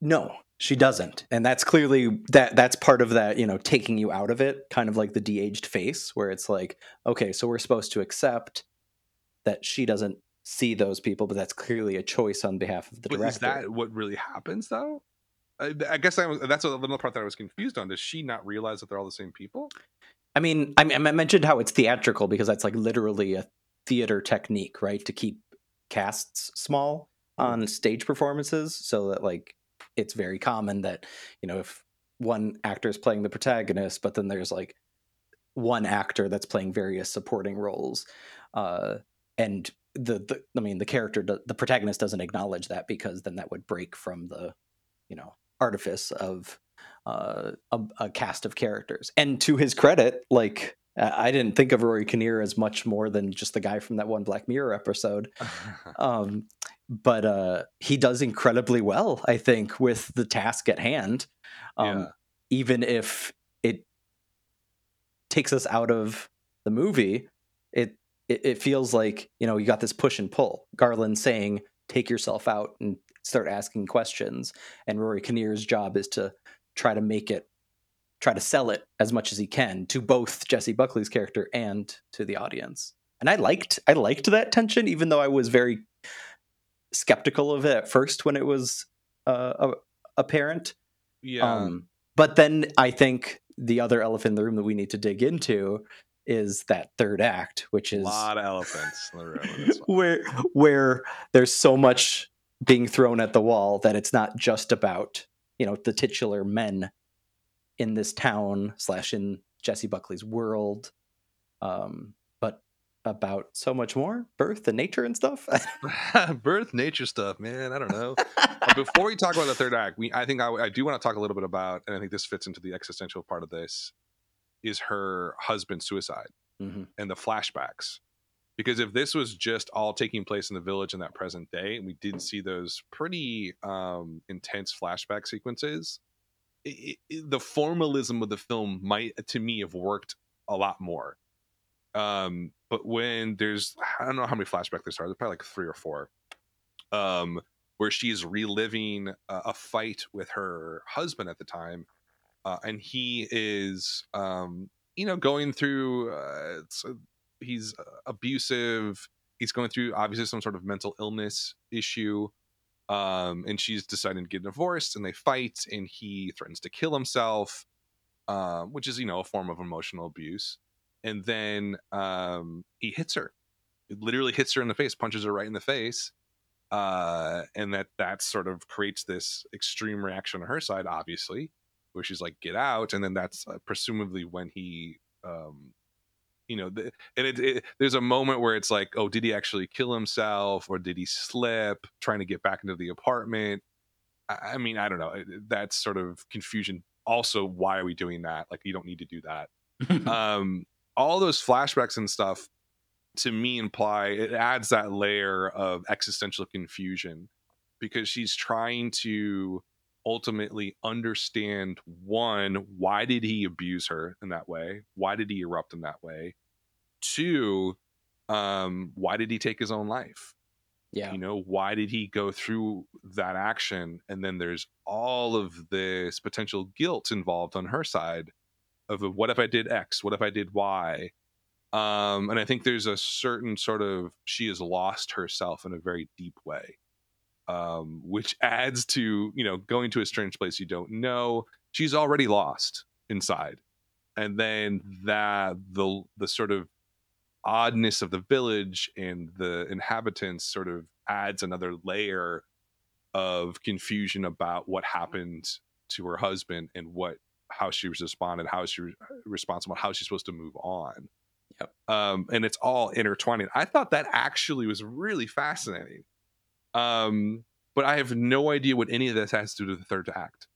Speaker 2: No, she doesn't. And that's clearly that that's part of that, you know, taking you out of it, kind of like the de-aged face where it's like, okay, so we're supposed to accept that she doesn't see those people, but that's clearly a choice on behalf of the
Speaker 3: but
Speaker 2: director.
Speaker 3: is that what really happens though I, I guess I was, that's another part that I was confused on. Does she not realize that they're all the same people?
Speaker 2: I mean, I mean, I mentioned how it's theatrical because that's like literally a theater technique, right? To keep casts small on stage performances, so that like it's very common that you know if one actor is playing the protagonist, but then there's like one actor that's playing various supporting roles, uh, and the, the I mean the character, the protagonist doesn't acknowledge that because then that would break from the you know artifice of uh, a, a cast of characters. And to his credit, like I didn't think of Rory Kinnear as much more than just the guy from that one Black Mirror episode. <laughs> Um, but uh, he does incredibly well, I think, with the task at hand. Um,
Speaker 3: Yeah.
Speaker 2: Even if it takes us out of the movie, it, it it feels like you know you got this push and pull. Garland saying, "Take yourself out and start asking questions," and Rory Kinnear's job is to try to make it try to sell it as much as he can to both Jessie Buckley's character and to the audience. And I liked I liked that tension, even though I was very skeptical of it at first when it was uh, apparent.
Speaker 3: yeah.
Speaker 2: Um, but then I think the other elephant in the room that we need to dig into is that third act, which is A
Speaker 3: lot of elephants in the room. in this <laughs> one.
Speaker 2: where where there's so much being thrown at the wall that it's not just about you know the titular men in this town slash in Jessie Buckley's world, um, but about so much more birth and nature and stuff. <laughs> <laughs>
Speaker 3: Birth nature stuff, man. I don't know. Before we talk about the third act, we I think I, I do want to talk a little bit about, and I think this fits into the existential part of this, is her husband's suicide
Speaker 2: Mhm.
Speaker 3: and the flashbacks. Because if this was just all taking place in the village in that present day, and we didn't see those pretty um, intense flashback sequences, it, it, the formalism of the film might, to me, have worked a lot more. Um, but when there's, I don't know how many flashbacks there are. There's probably like three or four. Um, where she's reliving a, a fight with her husband at the time, uh, and he is, um, you know, going through. Uh, uh, he's uh, abusive. He's going through obviously some sort of mental illness issue. Um, and she's deciding to get divorced, and they fight, and he threatens to kill himself, um, which is you know a form of emotional abuse. And then um, he hits her, it literally hits her in the face, punches her right in the face, uh, and that that sort of creates this extreme reaction on her side, obviously, where she's like, "Get out!" And then that's uh, presumably when he, um, you know, the, and it, it, there's a moment where it's like, "Oh, did he actually kill himself, or did he slip trying to get back into the apartment?" I, I mean, I don't know. That's sort of confusion. Also, why are we doing that? Like, you don't need to do that <laughs> um all those flashbacks and stuff to me imply it adds that layer of existential confusion because she's trying to ultimately understand one why did he abuse her in that way? Why did he erupt in that way? Two um why did he take his own life?
Speaker 2: Yeah,
Speaker 3: you know why did he go through that action? And then there's all of this potential guilt involved on her side of what if i did x? What if i did y? Um and i think there's a certain sort of she has lost herself in a very deep way um which <laughs> adds to you know going to a strange place you don't know. She's already lost inside. And then that the the sort of oddness of the village and the inhabitants sort of adds another layer of confusion about what happened to her husband and what how she was responded how she was responsible how she's supposed to move on.
Speaker 2: Yep.
Speaker 3: um and it's all intertwining. I thought that actually was really fascinating um but i have no idea what any of this has to do with the third act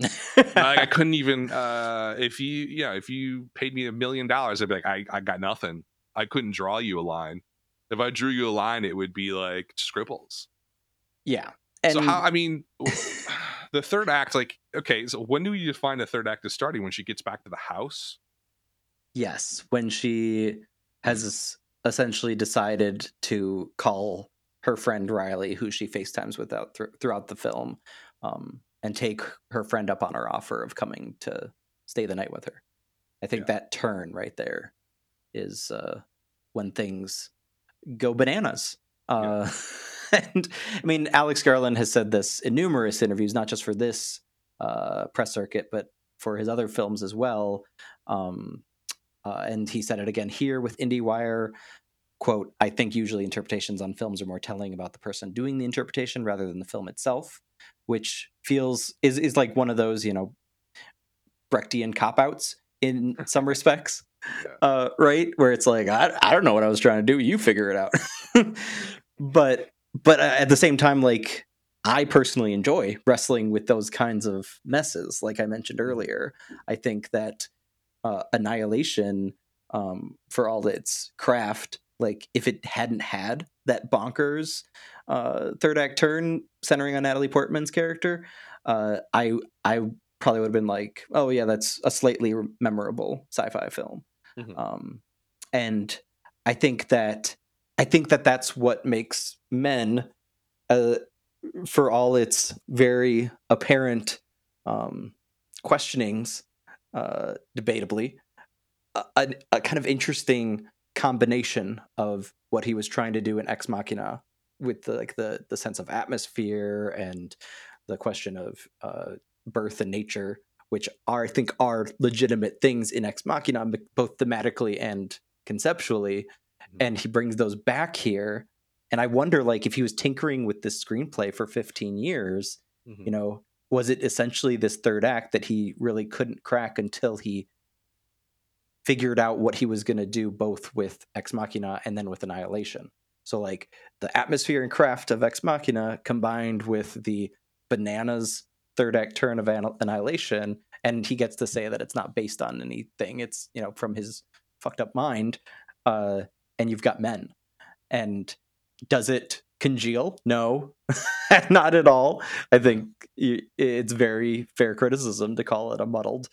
Speaker 3: like I <laughs> couldn't even uh if you yeah, if you paid me a million dollars, I'd be like, I, I got nothing. I couldn't draw you a line. If I drew you a line, it would be like scribbles.
Speaker 2: yeah. And
Speaker 3: so how I mean <laughs> <sighs> the third act, like, okay, so when do you define the third act is starting? When she gets back to the house?
Speaker 2: Yes, when she has essentially decided to call her friend Riley, who she FaceTimes with out thr- throughout the film, um, and take her friend up on her offer of coming to stay the night with her. I think
Speaker 3: Yeah.
Speaker 2: that turn right there is uh, when things go bananas. Uh, <laughs> and I mean, Alex Garland has said this in numerous interviews, not just for this uh, press circuit, but for his other films as well. Um, uh, and he said it again here with IndieWire. Quote, I think usually interpretations on films are more telling about the person doing the interpretation rather than the film itself, which feels is, is like one of those, you know, Brechtian cop outs in <laughs> some respects.
Speaker 3: Yeah.
Speaker 2: Uh, right? Where it's like, I, I don't know what I was trying to do. You figure it out. <laughs> but but uh, at the same time, like I personally enjoy wrestling with those kinds of messes. Like I mentioned earlier, I think that uh, Annihilation, um, for all its craft, like if it hadn't had that bonkers uh, third act turn centering on Natalie Portman's character, uh, I I probably would have been like, oh yeah, that's a slightly memorable sci-fi film.
Speaker 3: Mhm.
Speaker 2: Um, and I think that I think that that's what makes Men, uh, for all its very apparent um, questionings, uh, debatably, a, a, a kind of interesting combination of what he was trying to do in Ex Machina with the, like the the sense of atmosphere and the question of uh, birth and nature which are I think are legitimate things in Ex Machina, both thematically and conceptually,
Speaker 3: Mhm.
Speaker 2: and he brings those back here. And I wonder, like, if he was tinkering with this screenplay for 15 years,
Speaker 3: Mhm.
Speaker 2: you know, was it essentially this third act that he really couldn't crack until he figured out what he was going to do both with Ex Machina and then with Annihilation? So, like, the atmosphere and craft of Ex Machina combined with the bananas third act turn of Annihilation, and he gets to say that it's not based on anything. It's, you know, from his fucked up mind. Uh, and you've got men. And does it congeal? No, <laughs> not at all. I think it's very fair criticism to call it a muddled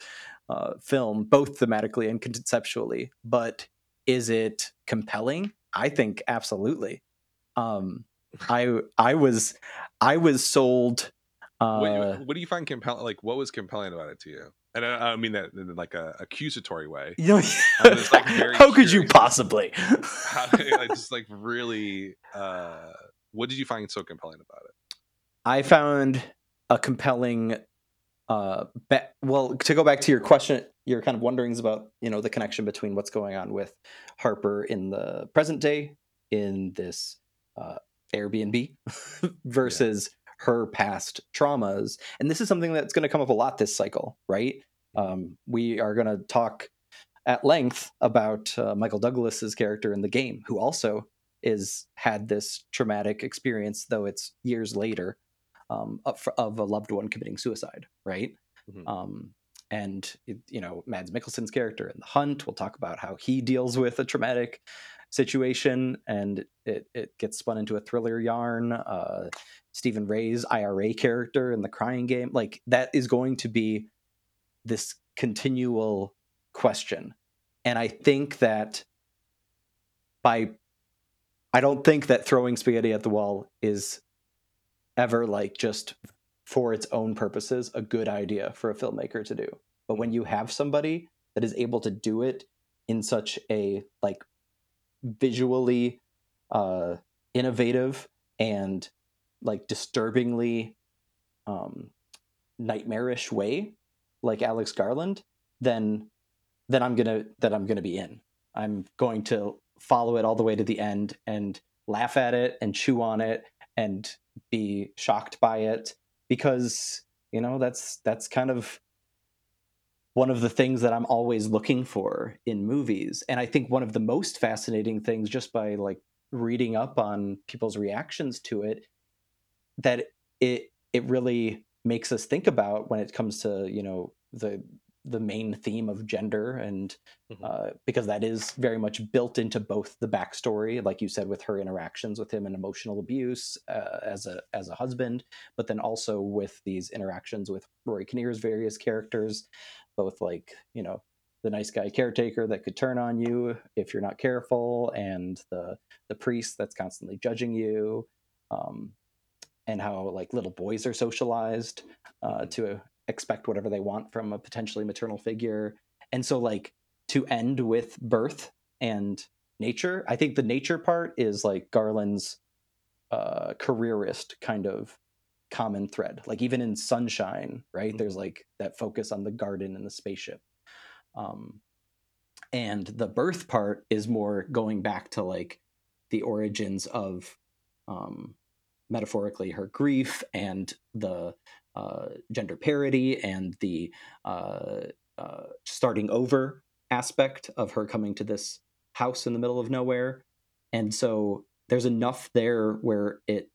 Speaker 2: uh, film, both thematically and conceptually. But is it compelling? I think absolutely. Um, I I was I was sold. Uh,
Speaker 3: what, what do you find compelling? Like, what was compelling about it to you? And I, I mean that in like a accusatory way.
Speaker 2: you know,
Speaker 3: like, <laughs>
Speaker 2: how could you possibly?
Speaker 3: How, <laughs> like, just like really, uh, what did you find so compelling about it?
Speaker 2: I found a compelling uh ba- well to go back to your question your kind of wonderings about you know the connection between what's going on with Harper in the present day in this uh Airbnb <laughs> versus her past traumas and this is something that's going to come up a lot this cycle right? Um we are going to talk at length about uh, Michael Douglas's character in the game who also is had this traumatic experience though it's years later um, of, of a loved one committing suicide, right?
Speaker 3: Mhm.
Speaker 2: Um, and it, you know, Mads Mikkelsen's character in The Hunt. We'll talk about how he deals with a traumatic situation, and it it gets spun into a thriller yarn. Uh, Stephen Rea's IRA character in The Crying Game, like that, is going to be this continual question, and I think that by I don't think that throwing spaghetti at the wall is ever like just for its own purposes a good idea for a filmmaker to do. But when you have somebody that is able to do it in such a like visually uh innovative and like disturbingly um nightmarish way like Alex Garland, then then I'm to that I'm to be in. I'm going to follow it all the way to the end and laugh at it and chew on it and be shocked by it because you know that's that's kind of one of the things that I'm always looking for in movies. And I think one of the most fascinating things just by like reading up on people's reactions to it that it it really makes us think about when it comes to you know the the main theme of gender and
Speaker 3: Mhm.
Speaker 2: uh, because that is very much built into both the backstory like you said with her interactions with him and emotional abuse uh, as a as a husband but then also with these interactions with rory kinnear's various characters both like you know the nice guy caretaker that could turn on you if you're not careful and the the priest that's constantly judging you um, and how like little boys are socialized uh, to expect whatever they want from a potentially maternal figure. And so like to end with birth and nature i think the nature part is like garland's uh careerist kind of common thread. Like even in sunshine right there's like that focus on the garden and the spaceship. Um and the birth part is more going back to like the origins of um metaphorically her grief and the gender parity and the uh, uh, starting over aspect of her coming to this house in the middle of nowhere. And so there's enough there where it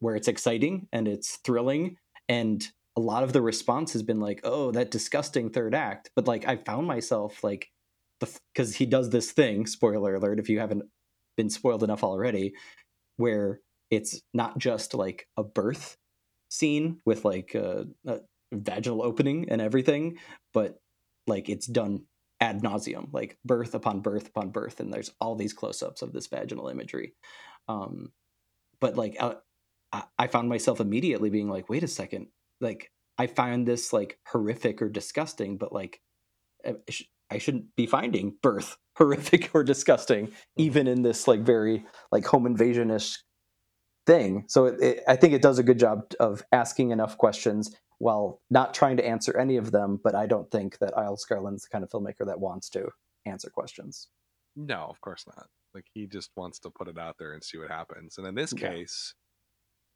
Speaker 2: where it's exciting and it's thrilling. And a lot of the response has been like oh that disgusting third act. But like i found myself like because he does this thing spoiler alert if you haven't been spoiled enough already where it's not just like a birth scene with like a, a vaginal opening and everything, but like it's done ad nauseum, like birth upon birth upon birth, and there's all these close-ups of this vaginal imagery. Um, but like uh, I, I found myself immediately being like, wait a second, like I find this like horrific or disgusting, but like I sh- I shouldn't be finding birth <laughs> horrific or disgusting, even in this like very like home invasionish thing. So it, it, I think it does a good job of asking enough questions while not trying to answer any of them. But I don't think that Alex Garland's the kind of filmmaker that wants to answer questions.
Speaker 3: No, of course not. Like he just wants to put it out there and see what happens. And in this
Speaker 2: Yeah.
Speaker 3: case,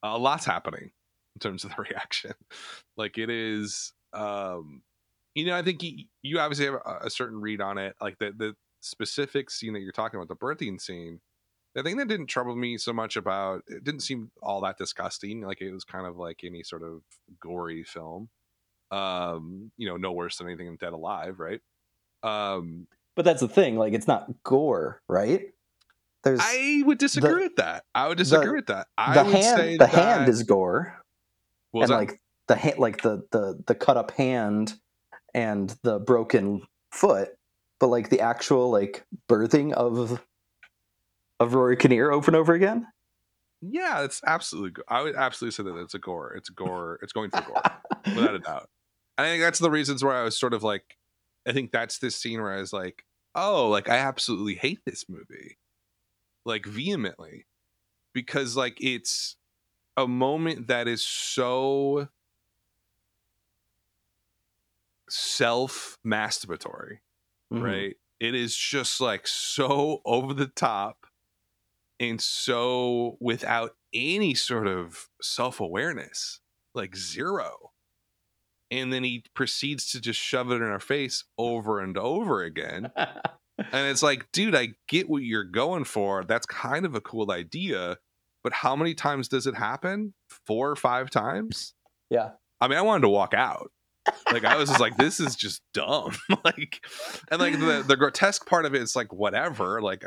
Speaker 3: a lot's happening in terms of the <laughs> reaction. Like it is, um, you know, I think you, you obviously have a, a certain read on it. Like the the specific scene that you're talking about, the birthing scene. The thing that didn't trouble me so much about it didn't seem all that disgusting. Like it was kind of like any sort of gory film. Um, you know, no worse than anything in Dead Alive, right? Um,
Speaker 2: But that's the thing. Like it's not gore, right? There's
Speaker 3: I would disagree with that. I would disagree with that. I
Speaker 2: the
Speaker 3: would
Speaker 2: hand.
Speaker 3: say
Speaker 2: The hand is gore. and
Speaker 3: that?
Speaker 2: like the hand like the the the cut up hand and the broken foot but like the actual like birthing of of Rory Kinnear over and over again
Speaker 3: yeah, it's absolutely. go- I would absolutely say that it's a gore. It's a gore. It's going for gore without a doubt. And I think that's the reasons where I was sort of like, I think that's this scene where I was like, oh, like I absolutely hate this movie, like vehemently, because like it's a moment that is so self masturbatory
Speaker 2: Mhm.
Speaker 3: right? It is just like so over the top and so without any sort of self awareness, like zero. And then he proceeds to just shove it in our face over and over again. And it's like, dude, I get what you're going for. That's kind of a cool idea. But how many times does it happen? Four or five times?
Speaker 2: yeah
Speaker 3: I mean, I wanted to walk out. Like I was just like, this is just dumb. <laughs> like, and like the the grotesque part of it is like whatever. Like,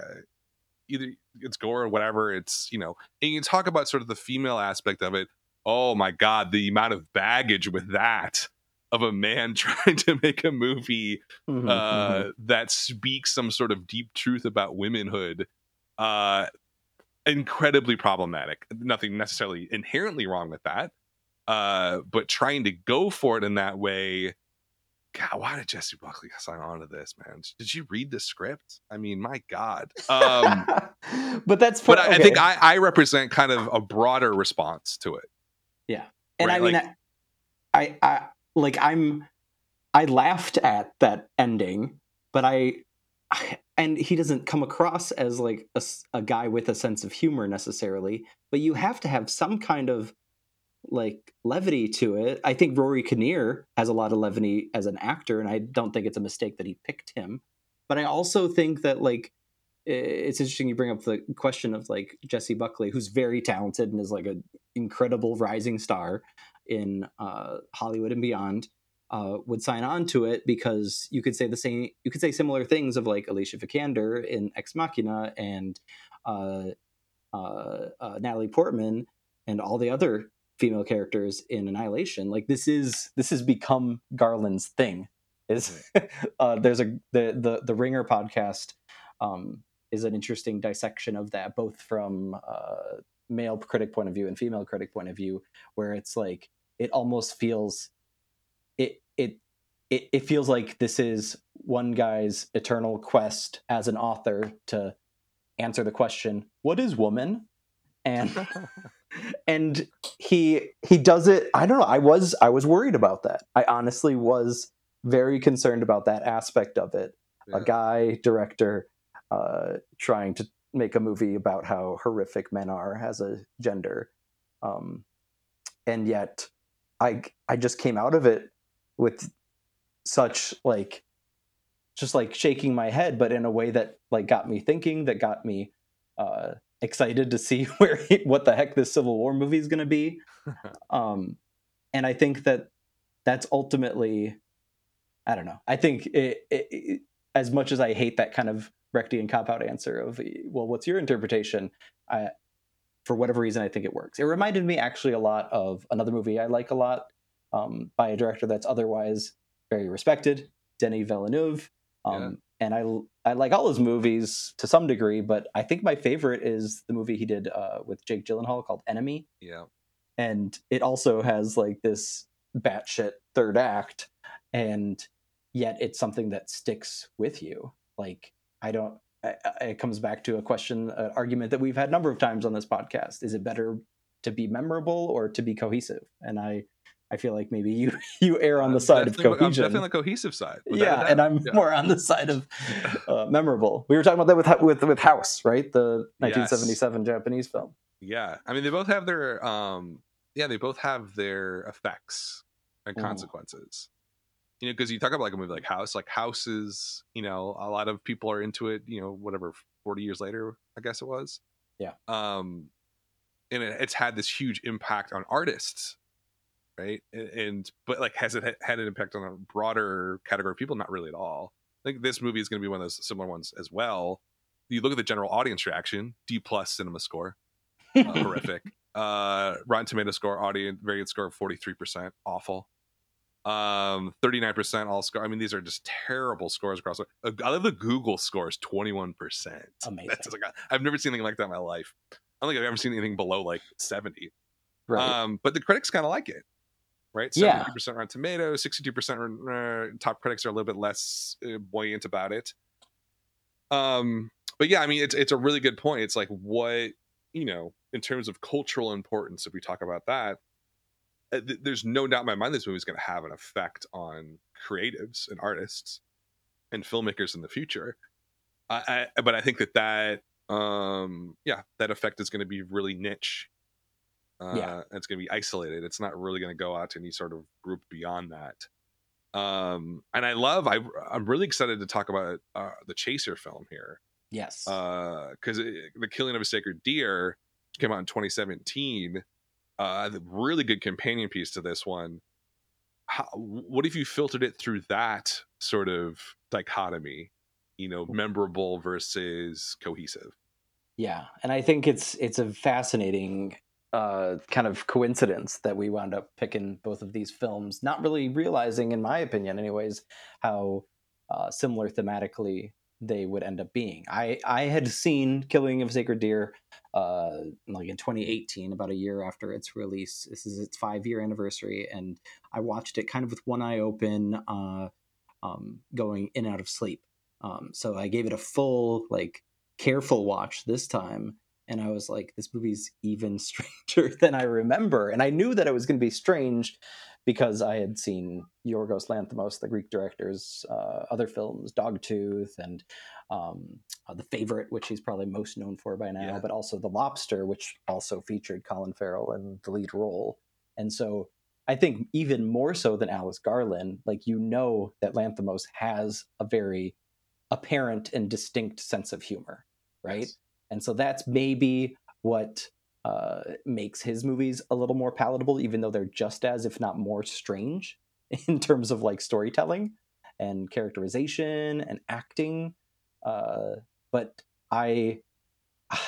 Speaker 3: either it's gore or whatever. It's you know, and you talk about sort of the female aspect of it. Oh my god, the amount of baggage with that of a man <laughs> trying to make a movie
Speaker 2: Mhm,
Speaker 3: uh,
Speaker 2: mhm.
Speaker 3: that speaks some sort of deep truth about womanhood. Uh, incredibly problematic. Nothing necessarily inherently wrong with that. Uh, but trying to go for it in that way, God, why did Jessie Buckley <laughs> sign on to this, man? Did you read the script? I mean, my God. Um, <laughs>
Speaker 2: but that's
Speaker 3: but I, I think. I, I represent kind of a broader response to it.
Speaker 2: Yeah, and
Speaker 3: right,
Speaker 2: I mean,
Speaker 3: like-
Speaker 2: I, I, like, I'm, I laughed at that ending, but I, and he doesn't come across as like a guy with a sense of humor necessarily, but you have to have some kind of like levity to it. I think Rory Kinnear has a lot of levity as an actor, and I don't think it's a mistake that he picked him. But I also think that like it's interesting you bring up the question of like Jessie Buckley, who's very talented and is like an incredible rising star in uh, Hollywood and beyond. Uh, would sign on to it because you could say the same. You could say similar things of like Alicia Vikander in Ex Machina and uh, uh, uh, Natalie Portman and all the other female characters in Annihilation. Like this is this has become Garland's thing. Is <laughs> uh, there's a the the the Ringer podcast um, is an interesting dissection of that, both from uh, male critic point of view and female critic point of view, where it's like it almost feels it it it, it feels like this is one guy's eternal quest as an author to answer the question what is woman and <laughs> and he he does it i don't know i was i was worried about that. I honestly was very concerned about that aspect of it.
Speaker 3: Yeah.
Speaker 2: a guy director uh trying to make a movie about how horrific men are as a gender. Um and yet i i just came out of it with such like just like shaking my head but in a way that like got me thinking that got me uh excited to see <laughs> where he, what the heck this civil war movie is going to be. <laughs> Um and i think that that's ultimately i don't know. I think it, it, it, as much as i hate that kind of Brechtian cop out answer of well what's your interpretation? I for whatever reason i think it works. It reminded me actually a lot of another movie i like a lot um, by a director that's otherwise very respected denis villeneuve. Um, and I I like all his movies to some degree, but I think my favorite is the movie he did uh, with Jake Gyllenhaal called Enemy,
Speaker 3: Yeah.
Speaker 2: and it also has like this batshit third act, and yet it's something that sticks with you. Like I don't I, I- it comes back to a question, an argument that we've had a number of times on this podcast. Is it better to be memorable or to be cohesive? And I, I feel like maybe you <laughs> you err on the
Speaker 3: I'm
Speaker 2: side of
Speaker 3: definitely- I'm definitely on the cohesive side.
Speaker 2: yeah, and I'm
Speaker 3: Yeah.
Speaker 2: more on the side of <laughs> uh, memorable. We were talking about that with with with House, right? The 1977 Japanese film.
Speaker 3: Yeah, I mean they both have their um yeah they both have their effects and
Speaker 2: Mhm.
Speaker 3: consequences. You know, because you talk about like a movie like House, like House is you know a lot of people are into it. You know, whatever forty years later, I guess it was.
Speaker 2: Yeah.
Speaker 3: Um, and it, it's had this huge impact on artists, right? And, and but like has it had an impact on a broader category of people? Not really at all. I think this movie is going to be one of those similar ones as well. You look at the general audience reaction, D plus CinemaScore uh, <laughs> horrific. Uh, Rotten Tomato score, audience good score of forty three percent, awful. Um, thirty nine percent all score. I mean, these are just terrible scores across. Uh, I love the Google scores, twenty one percent. <laughs>
Speaker 2: Amazing.
Speaker 3: That's like I've never seen anything like that in my life. I don't think I've ever seen anything below like seventy.
Speaker 2: Right.
Speaker 3: Um, but the critics kind of like it, right?
Speaker 2: Yeah.
Speaker 3: Seventy percent Rotten Tomatoes, sixty two percent uh, top critics are a little bit less uh, buoyant about it. Um, but yeah, I mean, it's it's a really good point. It's like what you know in terms of cultural importance. If we talk about that, uh, th- there's no doubt in my mind this movie is going to have an effect on creatives and artists and filmmakers in the future. I, I but I think that that um yeah that effect is going to be really niche uh,
Speaker 2: Yeah.
Speaker 3: and it's going to be isolated. It's not really going to go out to any sort of group beyond that. Um, and I love. I I'm really excited to talk about uh, the Chaser film here
Speaker 2: yes.
Speaker 3: because the Killing of a Sacred Deer came out in 2017. Uh, the really good companion piece to this one. How, what if you filtered it through that sort of dichotomy? You know, memorable versus cohesive.
Speaker 2: Yeah, and I think it's it's a fascinating uh, kind of coincidence that we wound up picking both of these films, not really realizing, in my opinion, anyways, how uh, similar thematically they would end up being. I I had seen Killing of Sacred Deer uh, like in 2018, about a year after its release. This is its five year anniversary, and I watched it kind of with one eye open, uh, um, going in and out of sleep. Um, so I gave it a full like careful watch this time and i was like this movie's even <laughs> stranger than i remember and i knew that it was going to be strange because i had seen yorgos lanthimos the greek director's uh, other films dogtooth and um, uh, the favorite which he's probably most known for by now
Speaker 3: Yeah.
Speaker 2: but also the lobster which also featured colin farrell in the lead role and so i think even more so than alex garland like you know that lanthimos has a very apparent and distinct sense of humor right
Speaker 3: Yes.
Speaker 2: And so that's maybe what uh, makes his movies a little more palatable even though they're just as if not more strange <laughs> in terms of like storytelling and characterization and acting uh, but i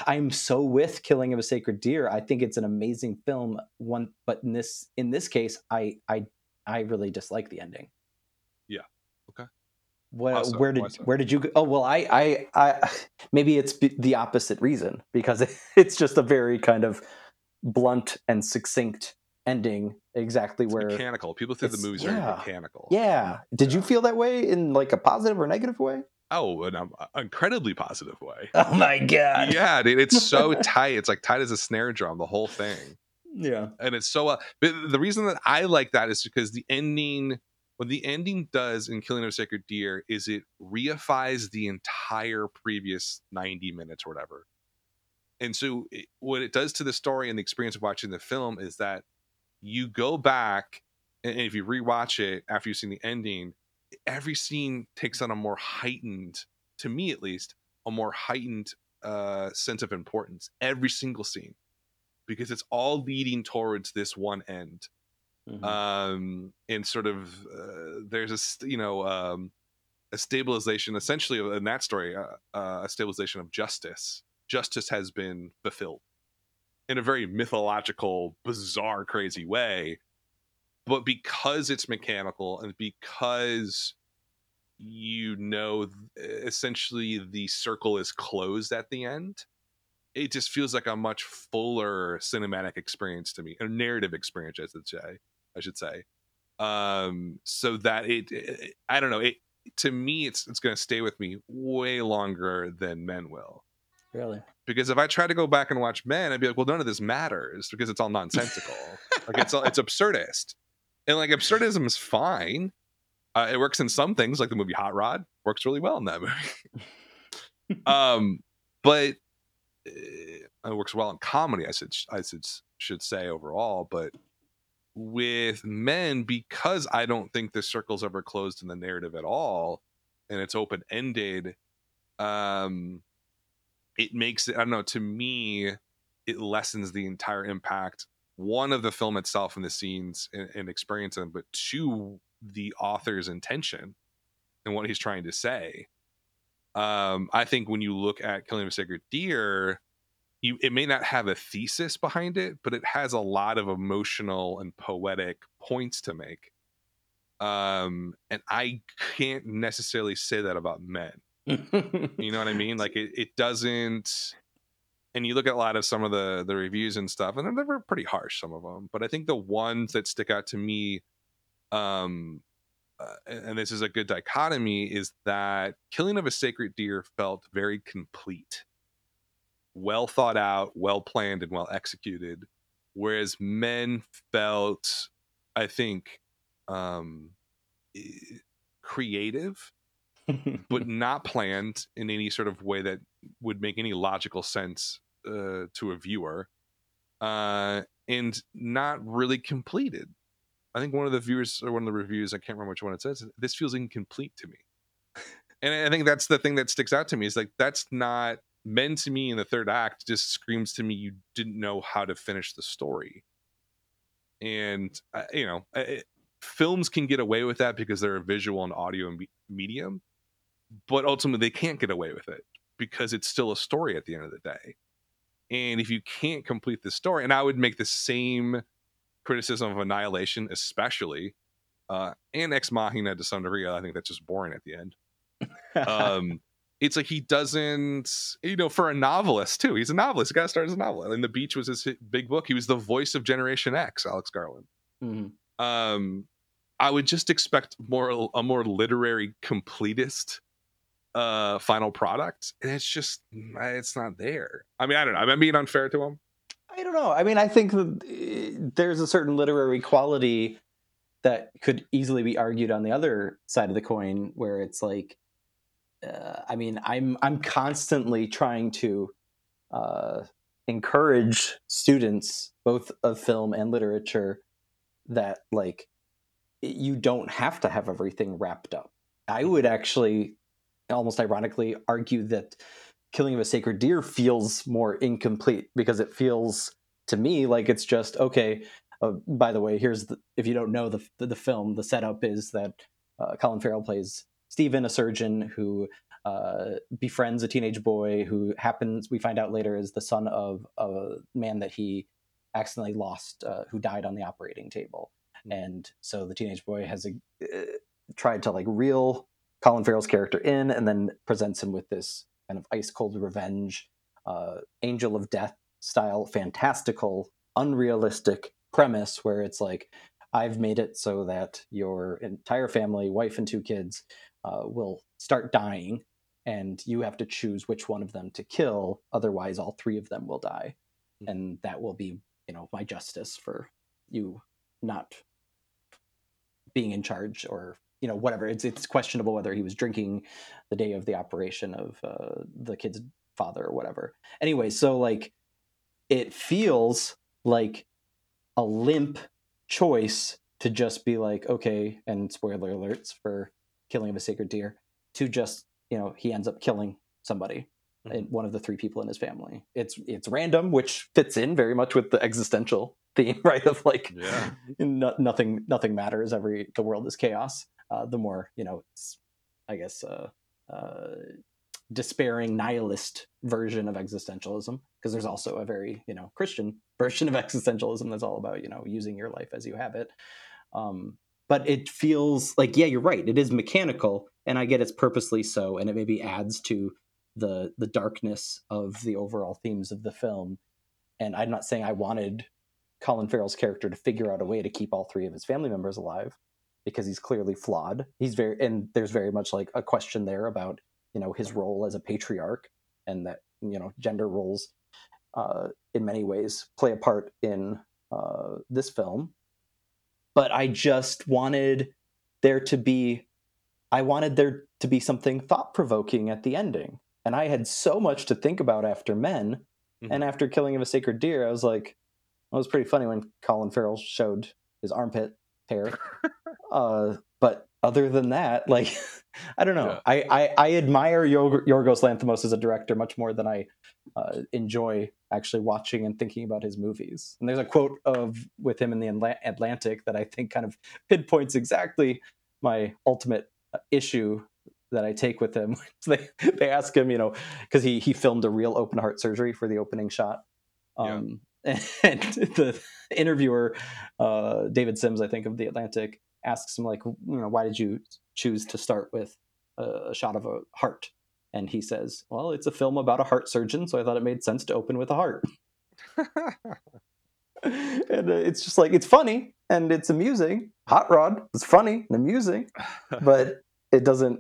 Speaker 2: i'm so with killing of a sacred deer i think it's an amazing film one but in this in this case i i i really dislike the ending
Speaker 3: Yeah. Okay.
Speaker 2: Where,
Speaker 3: Why so?
Speaker 2: where did
Speaker 3: so?
Speaker 2: where did you go? Oh well, I I, I maybe it's the opposite reason because <laughs> it's just a very kind of blunt and succinct ending. Exactly
Speaker 3: It's
Speaker 2: where
Speaker 3: mechanical. People think the movie's
Speaker 2: yeah.
Speaker 3: very mechanical.
Speaker 2: yeah. Did you feel that way in like a positive or negative way?
Speaker 3: Oh, in an incredibly positive way. <laughs>
Speaker 2: Oh my god.
Speaker 3: yeah, dude, it's so <laughs> tight. It's like tight as a snare drum. The whole thing.
Speaker 2: Yeah.
Speaker 3: and it's so uh, but the reason that i like that is because the ending what the ending does in killing of a sacred deer is it reifies the entire previous 90 minutes or whatever. And so it, what it does to the story and the experience of watching the film is that you go back and if you rewatch it after you've seen the ending every scene takes on a more heightened to me at least a more heightened uh sense of importance every single scene because it's all leading towards this one end
Speaker 2: Mhm.
Speaker 3: um and sort of uh, there's a you know um a stabilization essentially in that story uh, uh, a stabilization of justice justice has been fulfilled in a very mythological bizarre crazy way but because it's mechanical and because you know essentially the circle is closed at the end it just feels like a much fuller cinematic experience to me a narrative experience i should say i should say um so that it, it i don't know it to me, it's it's going to stay with me way longer than Men will.
Speaker 2: Really?
Speaker 3: Because if I try to go back and watch Men, I'd be like, well, none of this matters because it's all nonsensical. like it's all, it's <laughs> absurdist, and like absurdism is fine. Uh, it works in some things, like the movie Hot Rod works really well in that movie. <laughs> um, but uh, it works well in comedy. I should I should should say overall, but with men because I don't think the circle's ever closed in the narrative at all, and it's open ended. Um, it makes it. I don't know. To me, it lessens the entire impact. One of the film itself and the scenes and, and experience them, but two, the author's intention and what he's trying to say. Um, I think when you look at Killing of a Sacred Deer, you it may not have a thesis behind it, but it has a lot of emotional and poetic points to make. Um, and I can't necessarily say that about men. you know what I mean? Like it, it doesn't. And you look at a lot of some of the the reviews and stuff, and they're, they're pretty harsh, some of them. But I think the ones that stick out to me, um, uh, and this is a good dichotomy, is that Killing of a Sacred Deer felt very complete well thought out, well planned, and well executed. Whereas men felt, I think, um, creative, but <laughs> not planned in any sort of way that would make any logical sense uh, to a viewer, uh, and not really completed. I think one of the viewers or one of the reviews, I can't remember which one it says, this feels incomplete to me. and I think that's the thing that sticks out to me is like, that's not men to me in the third act just screams to me you didn't know how to finish the story. And uh, you know it, films can get away with that because they're a visual and audio medium but ultimately they can't get away with it because it's still a story at the end of the day. And if you can't complete the story and i would make the same criticism of annihilation especially uh, and ex machina to some degree i think that's just boring at the end. <laughs> Um it's like he doesn't, you know, for a novelist too. He's a novelist. He got to start as a novelist. And The Beach was his big book. He was the voice of Generation X, Alex Garland. Mm-hmm. Um, I would just expect more a more literary completist uh final product and it's just it's not there i mean i don't know Am i'm being unfair to him
Speaker 2: i don't know i mean i think eh, there's a certain literary quality that could easily be argued on the other side of the coin where it's like uh, I mean, I'm I'm constantly trying to uh, encourage students, both of film and literature, that like you don't have to have everything wrapped up. I would actually, almost ironically, argue that killing of a sacred deer feels more incomplete because it feels to me like it's just okay. Uh, by the way, here's the if you don't know the the, the film, the setup is that uh, Colin Farrell plays Stephen, a surgeon who uh, befriends a teenage boy who happens, we find out later, is the son of a man that he accidentally lost, uh, who died on the operating table. Mm-hmm. And so the teenage boy has a, uh, tried to like reel Colin Farrell's character in and then presents him with this kind of ice cold revenge, uh, angel of death style, fantastical, unrealistic premise where it's like, I've made it so that your entire family, wife and two kids, uh, will start dying, and you have to choose which one of them to kill. Otherwise, all three of them will die, mm-hmm. and that will be, you know, my justice for you not being in charge or you know whatever it's it's questionable whether he was drinking the day of the operation of uh, the kid's father or whatever anyway so like it feels like a limp choice to just be like okay and spoiler alerts for killing of a sacred deer to just you know he ends up killing somebody mm-hmm. one of the three people in his family it's it's random which fits in very much with the existential <laughs> theme right of like yeah. no, nothing nothing matters every the world is chaos uh, the more you know it's i guess uh, uh, despairing nihilist version of existentialism because there's also a very you know christian <laughs> version of existentialism that's all about you know using your life as you have it um, but it feels like yeah you're right it is mechanical and i get it's purposely so and it maybe adds to the the darkness of the overall themes of the film and i'm not saying i wanted colin farrell's character to figure out a way to keep all three of his family members alive because he's clearly flawed. He's very and there's very much like a question there about you know his role as a patriarch and that you know gender roles uh, in many ways play a part in uh, this film. But I just wanted there to be, I wanted there to be something thought provoking at the ending. And I had so much to think about after Men.
Speaker 3: Mhm.
Speaker 2: And after Killing of a Sacred Deer, I was like, it was pretty funny when Colin Farrell showed his armpit hair. <laughs> uh, but other than that, like, <laughs> I don't know.
Speaker 3: Yeah.
Speaker 2: I, I, I admire Yor- Yorgos Lanthimos as a director much more than I uh, enjoy actually watching and thinking about his movies. And there's a quote of with him in the Atla- Atlantic that I think kind of <laughs> pinpoints exactly my ultimate uh, issue that I take with him. So <laughs> they they ask him, you know, because he he filmed a real open heart surgery for the opening shot.
Speaker 3: Yeah.
Speaker 2: Um, and the interviewer, uh, David Sims, I think of the Atlantic, asks him like, you know, why did you choose to start with a, shot of a heart? And he says, well, it's a film about a heart surgeon, so I thought it made sense to open with a heart. <laughs> and uh, it's just like it's funny and it's amusing. Hot Rod was funny and amusing, <laughs> but it doesn't.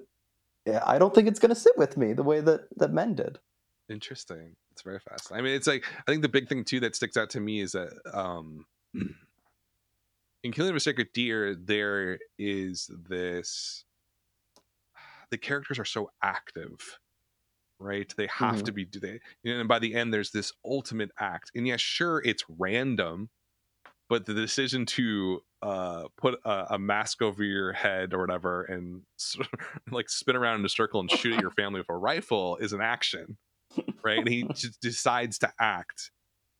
Speaker 2: I don't think it's going to sit with me the way that that men did.
Speaker 3: Interesting. It's very fascinating. I mean, it's like I think the big thing too that sticks out to me is that um in Killing of a Sacred Deer, there is this <sighs> the characters are so active, right? They have
Speaker 2: Mhm.
Speaker 3: to be do they and by the end there's this ultimate act. And yes, sure, it's random, but the decision to uh put a, a mask over your head or whatever and <laughs> like spin around in a circle and shoot at your <laughs> family with a rifle is an action right and he <laughs> just decides to act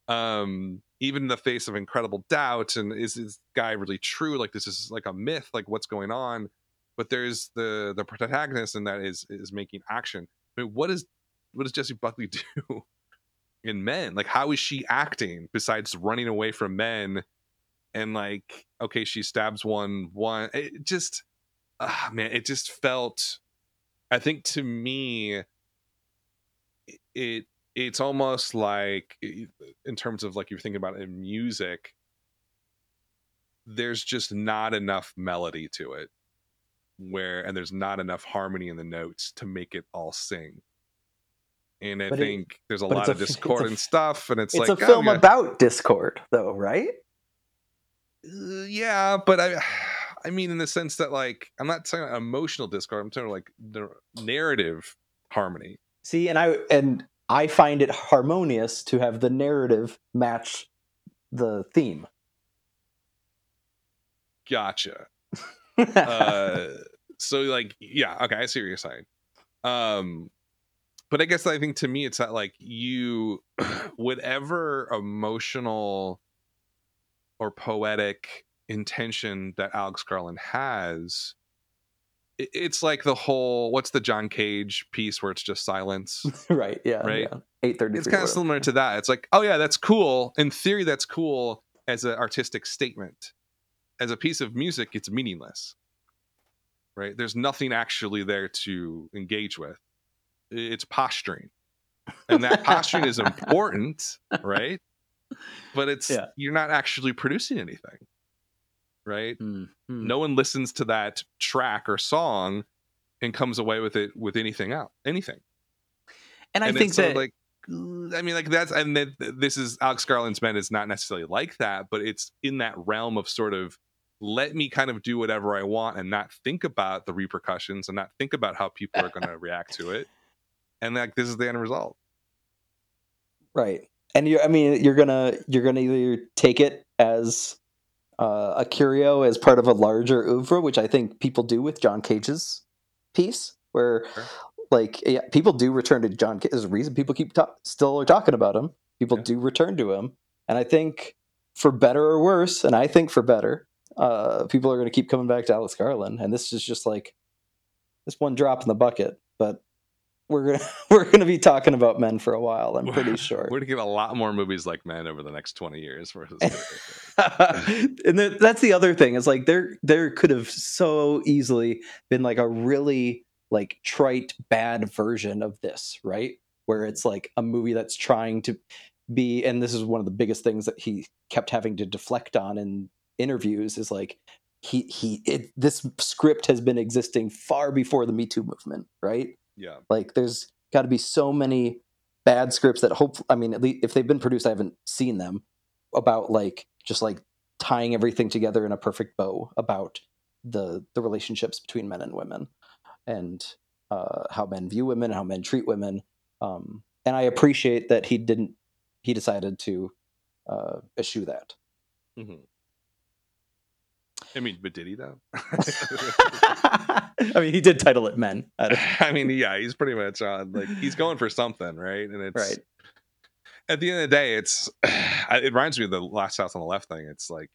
Speaker 3: um even in the face of incredible doubt and is this guy really true? Like this is like a myth like what's going on? But there's the the protagonist and that is is making action. I mean what is what does jessie buckley <laughs> do in men? Like how is she acting besides running away from men and like okay she stabs one one it just ah man it just felt i think to me it it's almost like in terms of like you're thinking about it in music there's just not enough melody to it where and there's not enough harmony in the notes to make it all sing and i
Speaker 2: But it-
Speaker 3: think there's a lot of <laughs>
Speaker 2: a
Speaker 3: discord
Speaker 2: f-
Speaker 3: and stuff and it's,
Speaker 2: It's,
Speaker 3: like
Speaker 2: a
Speaker 3: oh,
Speaker 2: film
Speaker 3: yeah.
Speaker 2: about discord, though, right?
Speaker 3: Uh, yeah, but I, <sighs> I mean, in the sense that like I'm not talking about emotional discord. I'm talking like the narrative harmony.
Speaker 2: See, and I and I find it harmonious to have the narrative match the theme.
Speaker 3: Gotcha. <laughs> Uh, so like, yeah, okay, I see what you're saying. Um, but I guess I think to me it's that like you, <clears throat> whatever emotional or poetic intention that Alex Garland has. It's like the whole what's the John Cage piece where it's just silence. <laughs>
Speaker 2: right. Yeah.
Speaker 3: Right.
Speaker 2: Yeah. Eight thirty.
Speaker 3: it's kind of similar to that. It's like, oh yeah, that's cool. In theory, that's cool as an artistic statement. As a piece of music, it's meaningless. Right? There's nothing actually there to engage with. It's posturing. And that posturing is <laughs> important, right? But it's
Speaker 2: Yeah.
Speaker 3: you're not actually producing anything. Right?
Speaker 2: Mm, mm.
Speaker 3: No one listens to that track or song and comes away with it with anything out. Anything
Speaker 2: and I
Speaker 3: and
Speaker 2: think that
Speaker 3: of like I mean, like that's and then this is Alex Garland's Men is not necessarily like that, but it's in that realm of sort of let me kind of do whatever I want and not think about the repercussions and not think about how people are going <laughs> to react to it. And like this is the end result.
Speaker 2: right, and you. I mean, you're gonna you're gonna either take it as uh, a curio as part of a larger oeuvre, which I think people do with John Cage's piece, where
Speaker 3: Sure.
Speaker 2: like yeah, people do return to John Cage. There's a reason people keep ta- still talking about him. People
Speaker 3: Yeah.
Speaker 2: do return to him, and I think for better or worse, and I think for better, uh, people are going to keep coming back to Alex Garland, and this is just like this one drop in the bucket. But we're gonna <laughs> we're gonna be talking about men for a while. I'm pretty sure.
Speaker 3: We're gonna get a lot more movies like Men over the next twenty years. <laughs>
Speaker 2: And that's the other thing. Is like there there could have so easily been like a really like trite bad version of this, right? Where it's like a movie that's trying to be and this is one of the biggest things that he kept having to deflect on in interviews is like he he it, this script has been existing far before the Me Too movement, right?
Speaker 3: Yeah.
Speaker 2: Like there's got to be so many bad scripts that hope I mean at least if they've been produced I haven't seen them about like just like tying everything together in a perfect bow about the the relationships between men and women and uh, how men view women, and how men treat women. Um, and I appreciate that he didn't he decided to uh, eschew that.
Speaker 3: hmm I mean, but did he though? <laughs>
Speaker 2: I mean, he did title it Men. I <laughs>
Speaker 3: I mean, yeah, he's pretty much on like he's going for something, right? And it's
Speaker 2: Right.
Speaker 3: at the end of the day, it's <sighs> it reminds me of the last house on the left thing. It's like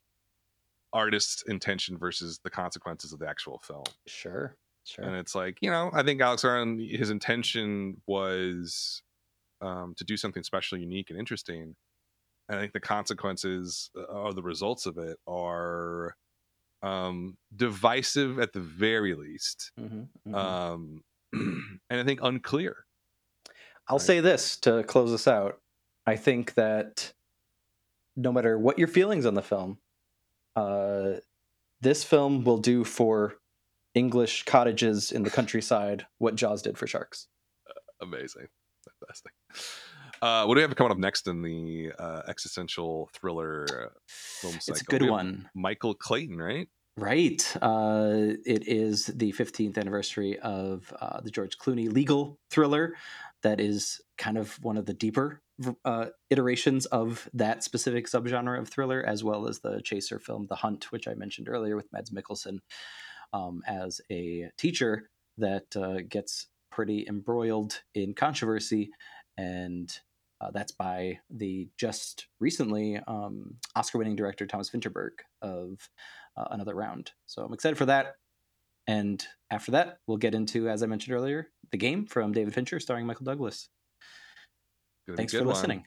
Speaker 3: artist's intention versus the consequences of the actual film.
Speaker 2: Sure. Sure.
Speaker 3: And it's like, you know, I think Alex Garland, his intention was um, to do something special, unique, and interesting. And I think the consequences uh, or the results of it are um, divisive at the very least,
Speaker 2: Mhm, mhm.
Speaker 3: um, <clears throat> and I think unclear.
Speaker 2: I'll
Speaker 3: right.
Speaker 2: say this to close us out. I think that no matter what your feelings on the film, uh, this film will do for English cottages in the <laughs> countryside what Jaws did for sharks.
Speaker 3: Amazing, fantastic. Uh, what do we have coming up next in the uh, existential thriller uh, film cycle?
Speaker 2: It's a good one.
Speaker 3: Michael Clayton, right?
Speaker 2: Right. Uh, it is the 15th anniversary of uh, the George Clooney legal thriller that is kind of one of the deeper uh, iterations of that specific subgenre of thriller, as well as the chaser film The Hunt, which I mentioned earlier with Mads Mikkelsen um, as a teacher that uh, gets pretty embroiled in controversy. And uh, that's by the just recently um, Oscar winning director Thomas Vinterberg of uh, Another Round. So I'm excited for that. And after that, we'll get into, as I mentioned earlier, The Game from David Fincher starring Michael Douglas.
Speaker 3: A
Speaker 2: Thanks
Speaker 3: good
Speaker 2: for
Speaker 3: one.
Speaker 2: listening.